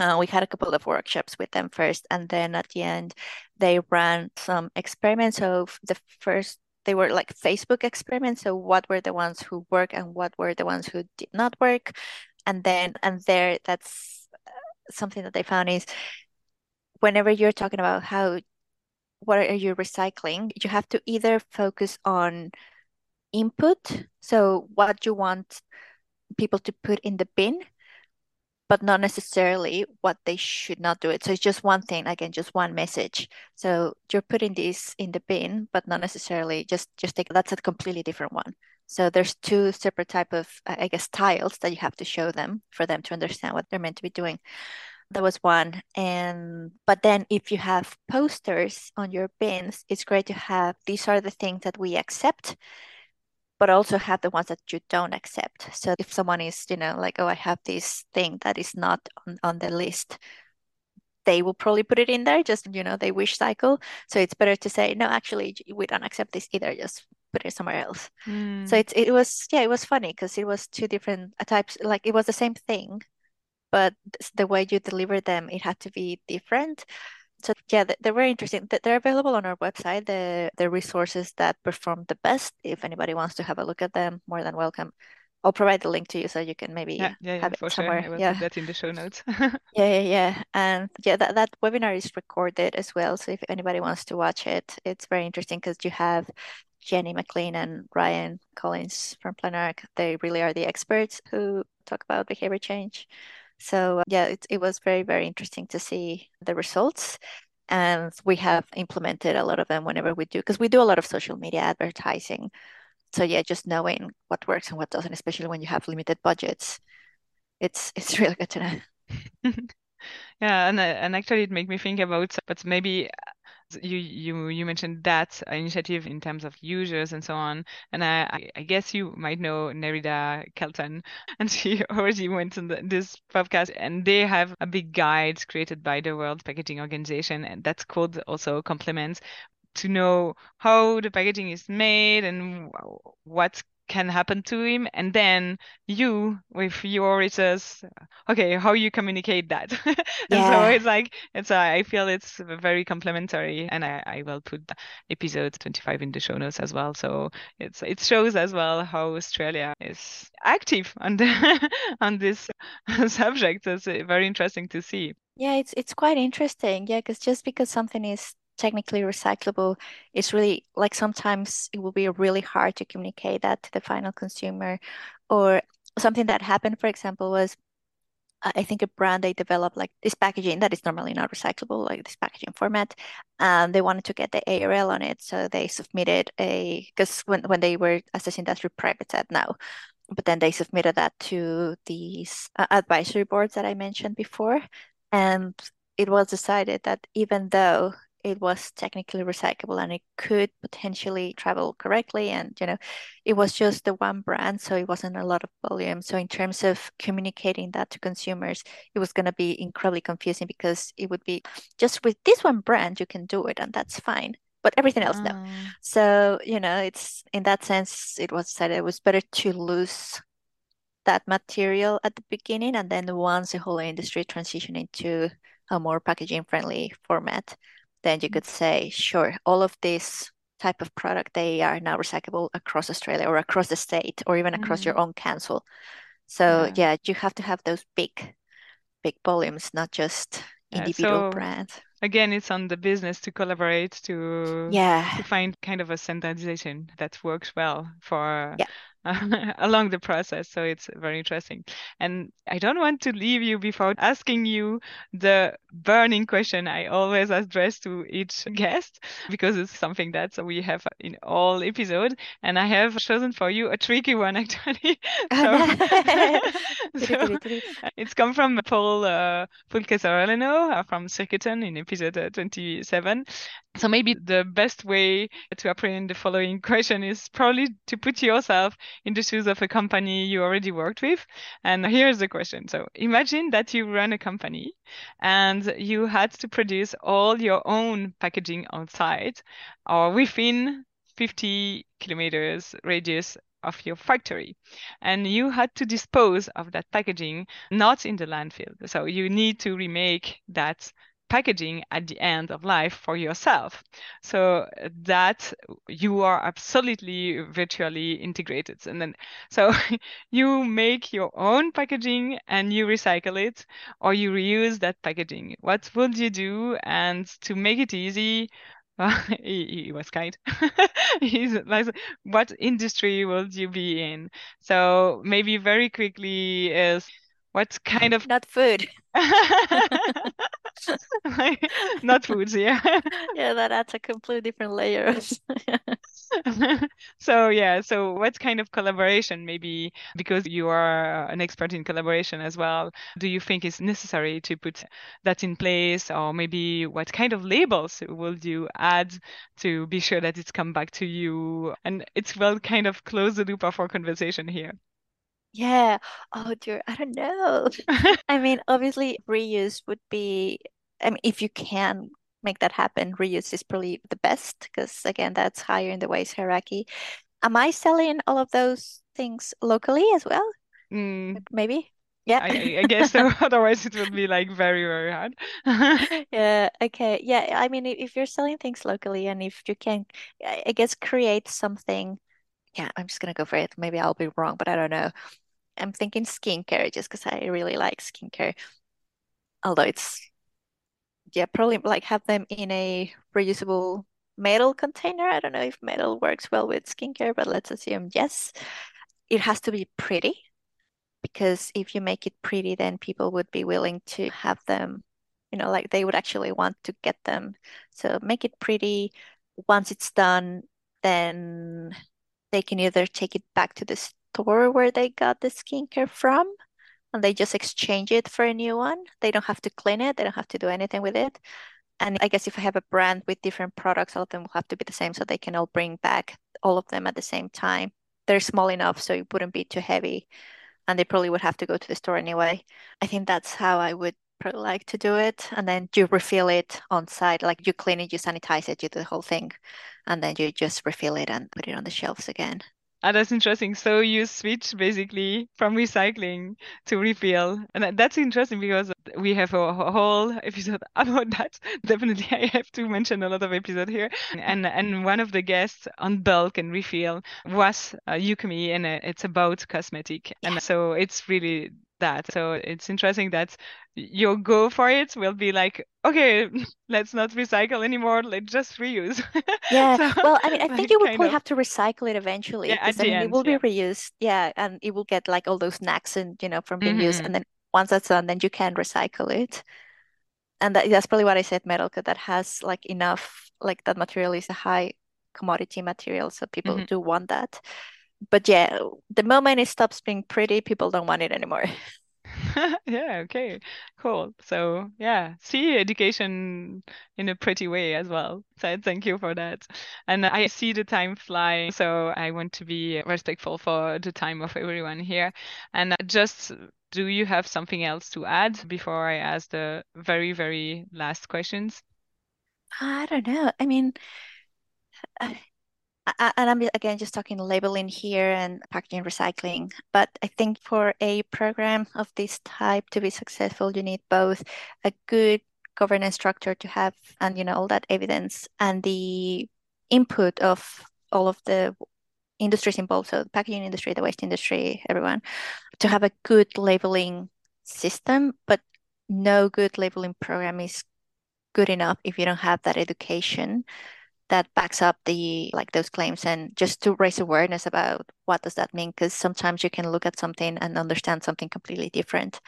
Speaker 2: uh, we had a couple of workshops with them first, and then at the end, they ran some experiments. So the first, they were like Facebook experiments. So what were the ones who work and what were the ones who did not work, and then and there, that's uh, something that they found is whenever you're talking about how what are you recycling, you have to either focus on input, so what you want people to put in the bin, but not necessarily what they should not do it. So it's just one thing, again, just one message. So you're putting this in the bin, but not necessarily just just take that's a completely different one. So there's two separate type of I guess tiles that you have to show them for them to understand what they're meant to be doing. That was one. And but then if you have posters on your bins, it's great to have these are the things that we accept but also have the ones that you don't accept. So if someone is, you know, like, oh, I have this thing that is not on, on the list, they will probably put it in there, just, you know, they wish cycle. So it's better to say, no, actually, we don't accept this either, just put it somewhere else. Mm. So it, it was, yeah, it was funny because it was two different types, like it was the same thing, but the way you deliver them, it had to be different so yeah, they're very interesting. They're available on our website. The the resources that perform the best. If anybody wants to have a look at them, more than welcome. I'll provide the link to you so you can maybe
Speaker 1: yeah, yeah,
Speaker 2: have
Speaker 1: yeah,
Speaker 2: it somewhere.
Speaker 1: Sure.
Speaker 2: Yeah,
Speaker 1: that in the show notes.
Speaker 2: yeah, yeah, yeah, and yeah, that that webinar is recorded as well. So if anybody wants to watch it, it's very interesting because you have Jenny McLean and Ryan Collins from Planet Ark. They really are the experts who talk about behavior change. So uh, yeah, it, it was very, very interesting to see the results. And we have implemented a lot of them whenever we do, because we do a lot of social media advertising. So yeah, just knowing what works and what doesn't, especially when you have limited budgets, it's it's really good to know.
Speaker 1: yeah, and and actually it made me think about, but maybe you you you mentioned that initiative in terms of users and so on and i i guess you might know nerida kelton and she already went on the, this podcast and they have a big guide created by the world packaging organization and that's called also complements to know how the packaging is made and what can happen to him and then you with your research okay how you communicate that? And yeah. so it's like it's uh, i feel it's very complementary and I, I will put episode 25 in the show notes as well. So it's it shows as well how australia is active on the, on this subject. It's uh, very interesting to see.
Speaker 2: Yeah it's it's quite interesting. Yeah because just because something is technically recyclable it's really like sometimes it will be really hard to communicate that to the final consumer or something that happened for example was I think a brand they developed like this packaging that is normally not recyclable, like this packaging format. And they wanted to get the ARL on it. So they submitted a because when, when they were assessing that through Privateset now, but then they submitted that to these uh, advisory boards that I mentioned before. And it was decided that even though it was technically recyclable and it could potentially travel correctly and you know it was just the one brand so it wasn't a lot of volume. So in terms of communicating that to consumers it was going to be incredibly confusing because it would be just with this one brand you can do it and that's fine but everything else no. Mm. so you know it's in that sense it was said it was better to lose that material at the beginning and then once the whole industry transitioned into a more packaging friendly format then you could say, sure, all of this type of product, they are now recyclable across Australia or across the state or even across mm-hmm. your own council. So yeah. yeah. you have to have those big, big volumes, not just individual yeah, so brands.
Speaker 1: Again, it's on the business to collaborate to yeah to find kind of a standardization that works well for yeah. along the process. So it's very interesting. And I don't want to leave you before asking you the burning question I always address to each guest because it's something that we have in all episodes. And I have chosen for you a tricky one actually. so, so it's come from Paul uh, uh, from Circuiton in episode uh, 27. So maybe the best way to apprehend the following question is probably to put yourself in the shoes of a company you already worked with. And here's the question. So imagine that you run a company and you had to produce all your own packaging outside or within 50 kilometers radius of your factory and you had to dispose of that packaging not in the landfill so you need to remake that packaging at the end of life for yourself so that you are absolutely virtually integrated and then so you make your own packaging and you recycle it or you reuse that packaging what would you do and to make it easy he, he, was kind. He's like, what industry would you be in? So maybe very quickly is what kind of
Speaker 2: not food.
Speaker 1: not foods, yeah.
Speaker 2: yeah, that adds a completely different layer.
Speaker 1: so yeah, so what kind of collaboration maybe because you are an expert in collaboration as well, do you think is necessary to put that in place or maybe what kind of labels will you add to be sure that it's come back to you and it's well kind of close the loop of our conversation here.
Speaker 2: Yeah. Oh dear, I don't know. I mean, obviously reuse would be, I mean, if you can make that happen, reuse is probably the best because again, that's higher in the waste hierarchy. Am I selling all of those things locally as well?
Speaker 1: Mm.
Speaker 2: Maybe. Yeah.
Speaker 1: I, I guess so. Otherwise, it would be like very, very hard.
Speaker 2: yeah. Okay. Yeah. I mean, if you're selling things locally and if you can, I guess, create something. Yeah, I'm just gonna go for it. Maybe I'll be wrong, but I don't know. I'm thinking skincare just because I really like skincare. Although it's yeah, probably like have them in a reusable metal container. I don't know if metal works well with skincare, but let's assume yes. It has to be pretty because if you make it pretty, then people would be willing to have them, you know, like they would actually want to get them. So make it pretty. Once it's done, then they can either take it back to the store where they got the skincare from and they just exchange it for a new one. They don't have to clean it, they don't have to do anything with it. And I guess if I have a brand with different products, all of them will have to be the same so they can all bring back all of them at the same time. They're small enough so it wouldn't be too heavy and they probably would have to go to the store anyway. I think that's how I would like to do it. And then you refill it on site, like you clean it, you sanitize it, you do the whole thing, and then you just refill it and put it on the shelves again.
Speaker 1: Ah, that's interesting. So you switch basically from recycling to refill. And that's interesting because we have a whole episode about that. Definitely I have to mention a lot of episode here. And and one of the guests on bulk and refill was uh, Yukimi and uh, it's about cosmetic. And so it's really that. So it's interesting that your go for it will be like, okay, let's not recycle anymore. Let's just reuse.
Speaker 2: Yeah. so, well, I mean, I like think you will probably of... have to recycle it eventually. Yeah, I mean, end, it will yeah. be reused. Yeah, and it will get like all those knacks and you know from being mm-hmm. used, and then once that's done, then you can recycle it. And that, that's probably what I said, metal, because that has like enough, like that material is a high commodity material, so people mm-hmm. do want that but yeah, the moment it stops being pretty, people don't want it anymore.
Speaker 1: yeah, okay, cool. So yeah, see education in a pretty way as well. So thank you for that. And I see the time flying, so I want to be respectful for the time of everyone here. And just do you have something else to add before I ask the very, very last questions?
Speaker 2: I don't know. I mean, and I'm again just talking labeling here and packaging recycling. But I think for a program of this type to be successful, you need both a good governance structure to have and you know all that evidence and the input of all of the industries involved, so the packaging industry, the waste industry, everyone, to have a good labeling system, but no good labeling program is good enough if you don't have that education that backs up the like those claims and just to raise awareness about what does that mean because sometimes you can look at something and understand something completely different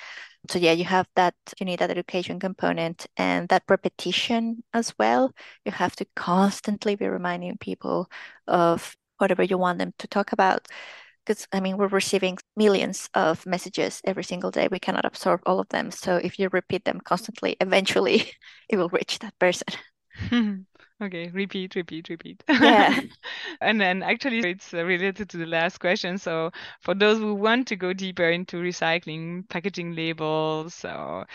Speaker 2: so yeah you have that you need that education component and that repetition as well you have to constantly be reminding people of whatever you want them to talk about because I mean we're receiving millions of messages every single day. We cannot absorb all of them. So if you repeat them constantly, eventually it will reach that person.
Speaker 1: Okay, repeat, repeat, repeat.
Speaker 2: Yeah.
Speaker 1: and then actually, it's uh, related to the last question. So, for those who want to go deeper into recycling, packaging labels, or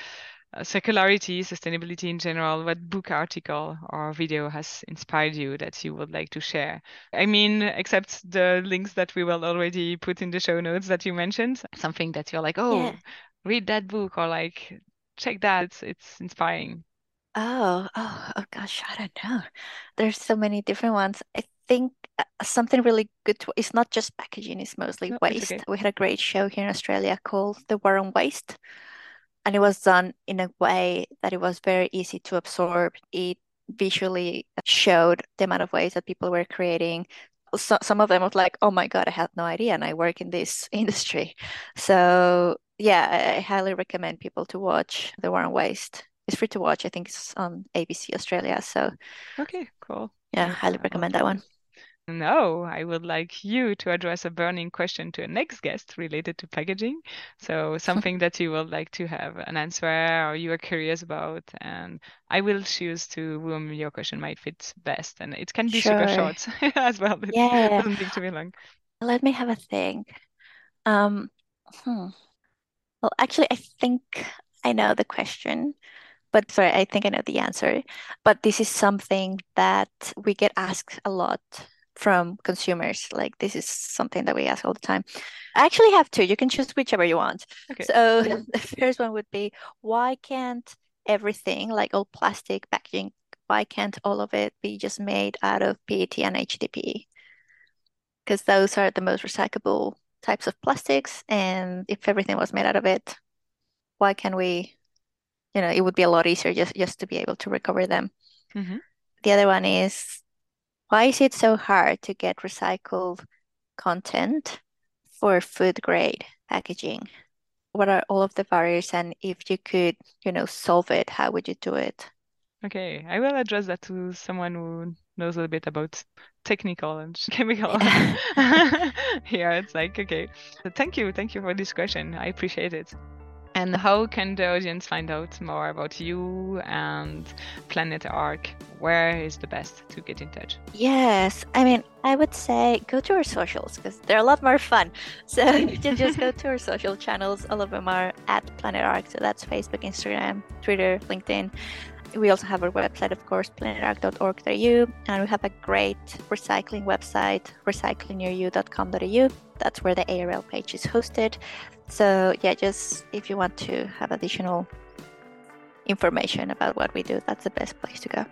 Speaker 1: uh, circularity, sustainability in general, what book, article, or video has inspired you that you would like to share? I mean, except the links that we will already put in the show notes that you mentioned, something that you're like, oh, yeah. read that book, or like, check that. It's, it's inspiring.
Speaker 2: Oh, oh, oh gosh, I don't know. There's so many different ones. I think uh, something really good to, it's not just packaging, it's mostly No, waste. okay. We had a great show here in Australia called The War on Waste, and it was done in a way that it was very easy to absorb. It visually showed the amount of waste that people were creating. So, some of them was like, oh my God, I had no idea, and I work in this industry. So yeah, I, I highly recommend people to watch The War on Waste. It's free to watch. I think it's on ABC Australia. So
Speaker 1: Okay, cool.
Speaker 2: yeah, highly recommend that one.
Speaker 1: No, I would like you to address a burning question to a next guest related to packaging. So, something that you would like to have an answer or you are curious about, and I will choose to whom your question might fit best. And it can be super short as well. It
Speaker 2: Yeah.
Speaker 1: doesn't need to be long.
Speaker 2: Let me have a think. Um, hmm. Well, actually, I think I know the question, but sorry, I think I know the answer. But this is something that we get asked a lot from consumers. Like this is something that we ask all the time. I actually have two. You can choose whichever you want.
Speaker 1: Okay.
Speaker 2: So the first one would be, why can't everything, like all plastic packaging, why can't all of it be just made out of PET and HDPE? Because those are the most recyclable types of plastics, and if everything was made out of it, why can't we, you know, it would be a lot easier just just to be able to recover them.
Speaker 1: Mhm.
Speaker 2: The other one is, why is it so hard to get recycled content for food grade packaging? What are all of the barriers? And if you could, you know, solve it, how would you do it?
Speaker 1: Okay, I will address that to someone who knows a bit about technical and chemical.
Speaker 2: Yeah.
Speaker 1: Here, it's like, okay. So thank you, thank you for this question. I appreciate it. And how can the audience find out more about you and Planet Ark? Where is the best to get in touch?
Speaker 2: Yes, I mean, I would say go to our socials because they're a lot more fun. So you can just go to our social channels. All of them are at Planet Ark. So that's Facebook, Instagram, Twitter, LinkedIn. We also have our website, of course, planetark.org.au, and we have a great recycling website, recyclingnearyou.com.au. That's where the ARL page is hosted. So yeah, just if you want to have additional information about what we do, that's the best place to go.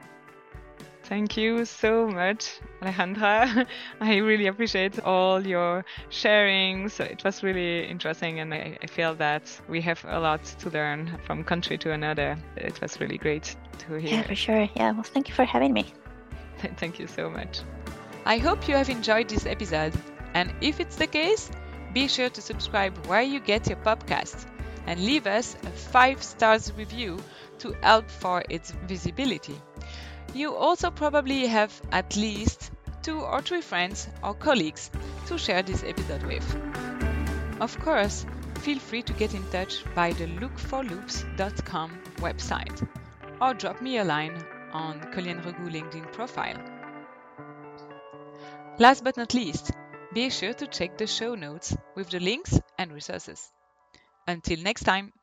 Speaker 1: Thank you so much, Alejandra. I really appreciate all your sharing. So it was really interesting, and I, I feel that we have a lot to learn from country to another. It was really great to hear.
Speaker 2: Yeah, for sure. Yeah, well, thank you for having me.
Speaker 1: Thank you so much.
Speaker 3: I hope you have enjoyed this episode, and if it's the case, be sure to subscribe where you get your podcasts and leave us a 5 stars review to help for its visibility. You also probably have at least two or three friends or colleagues to share this episode with. Of course, feel free to get in touch by the lookforloops.com website or drop me a line on Colleen Regu LinkedIn profile. Last but not least, be sure to check the show notes with the links and resources. Until next time!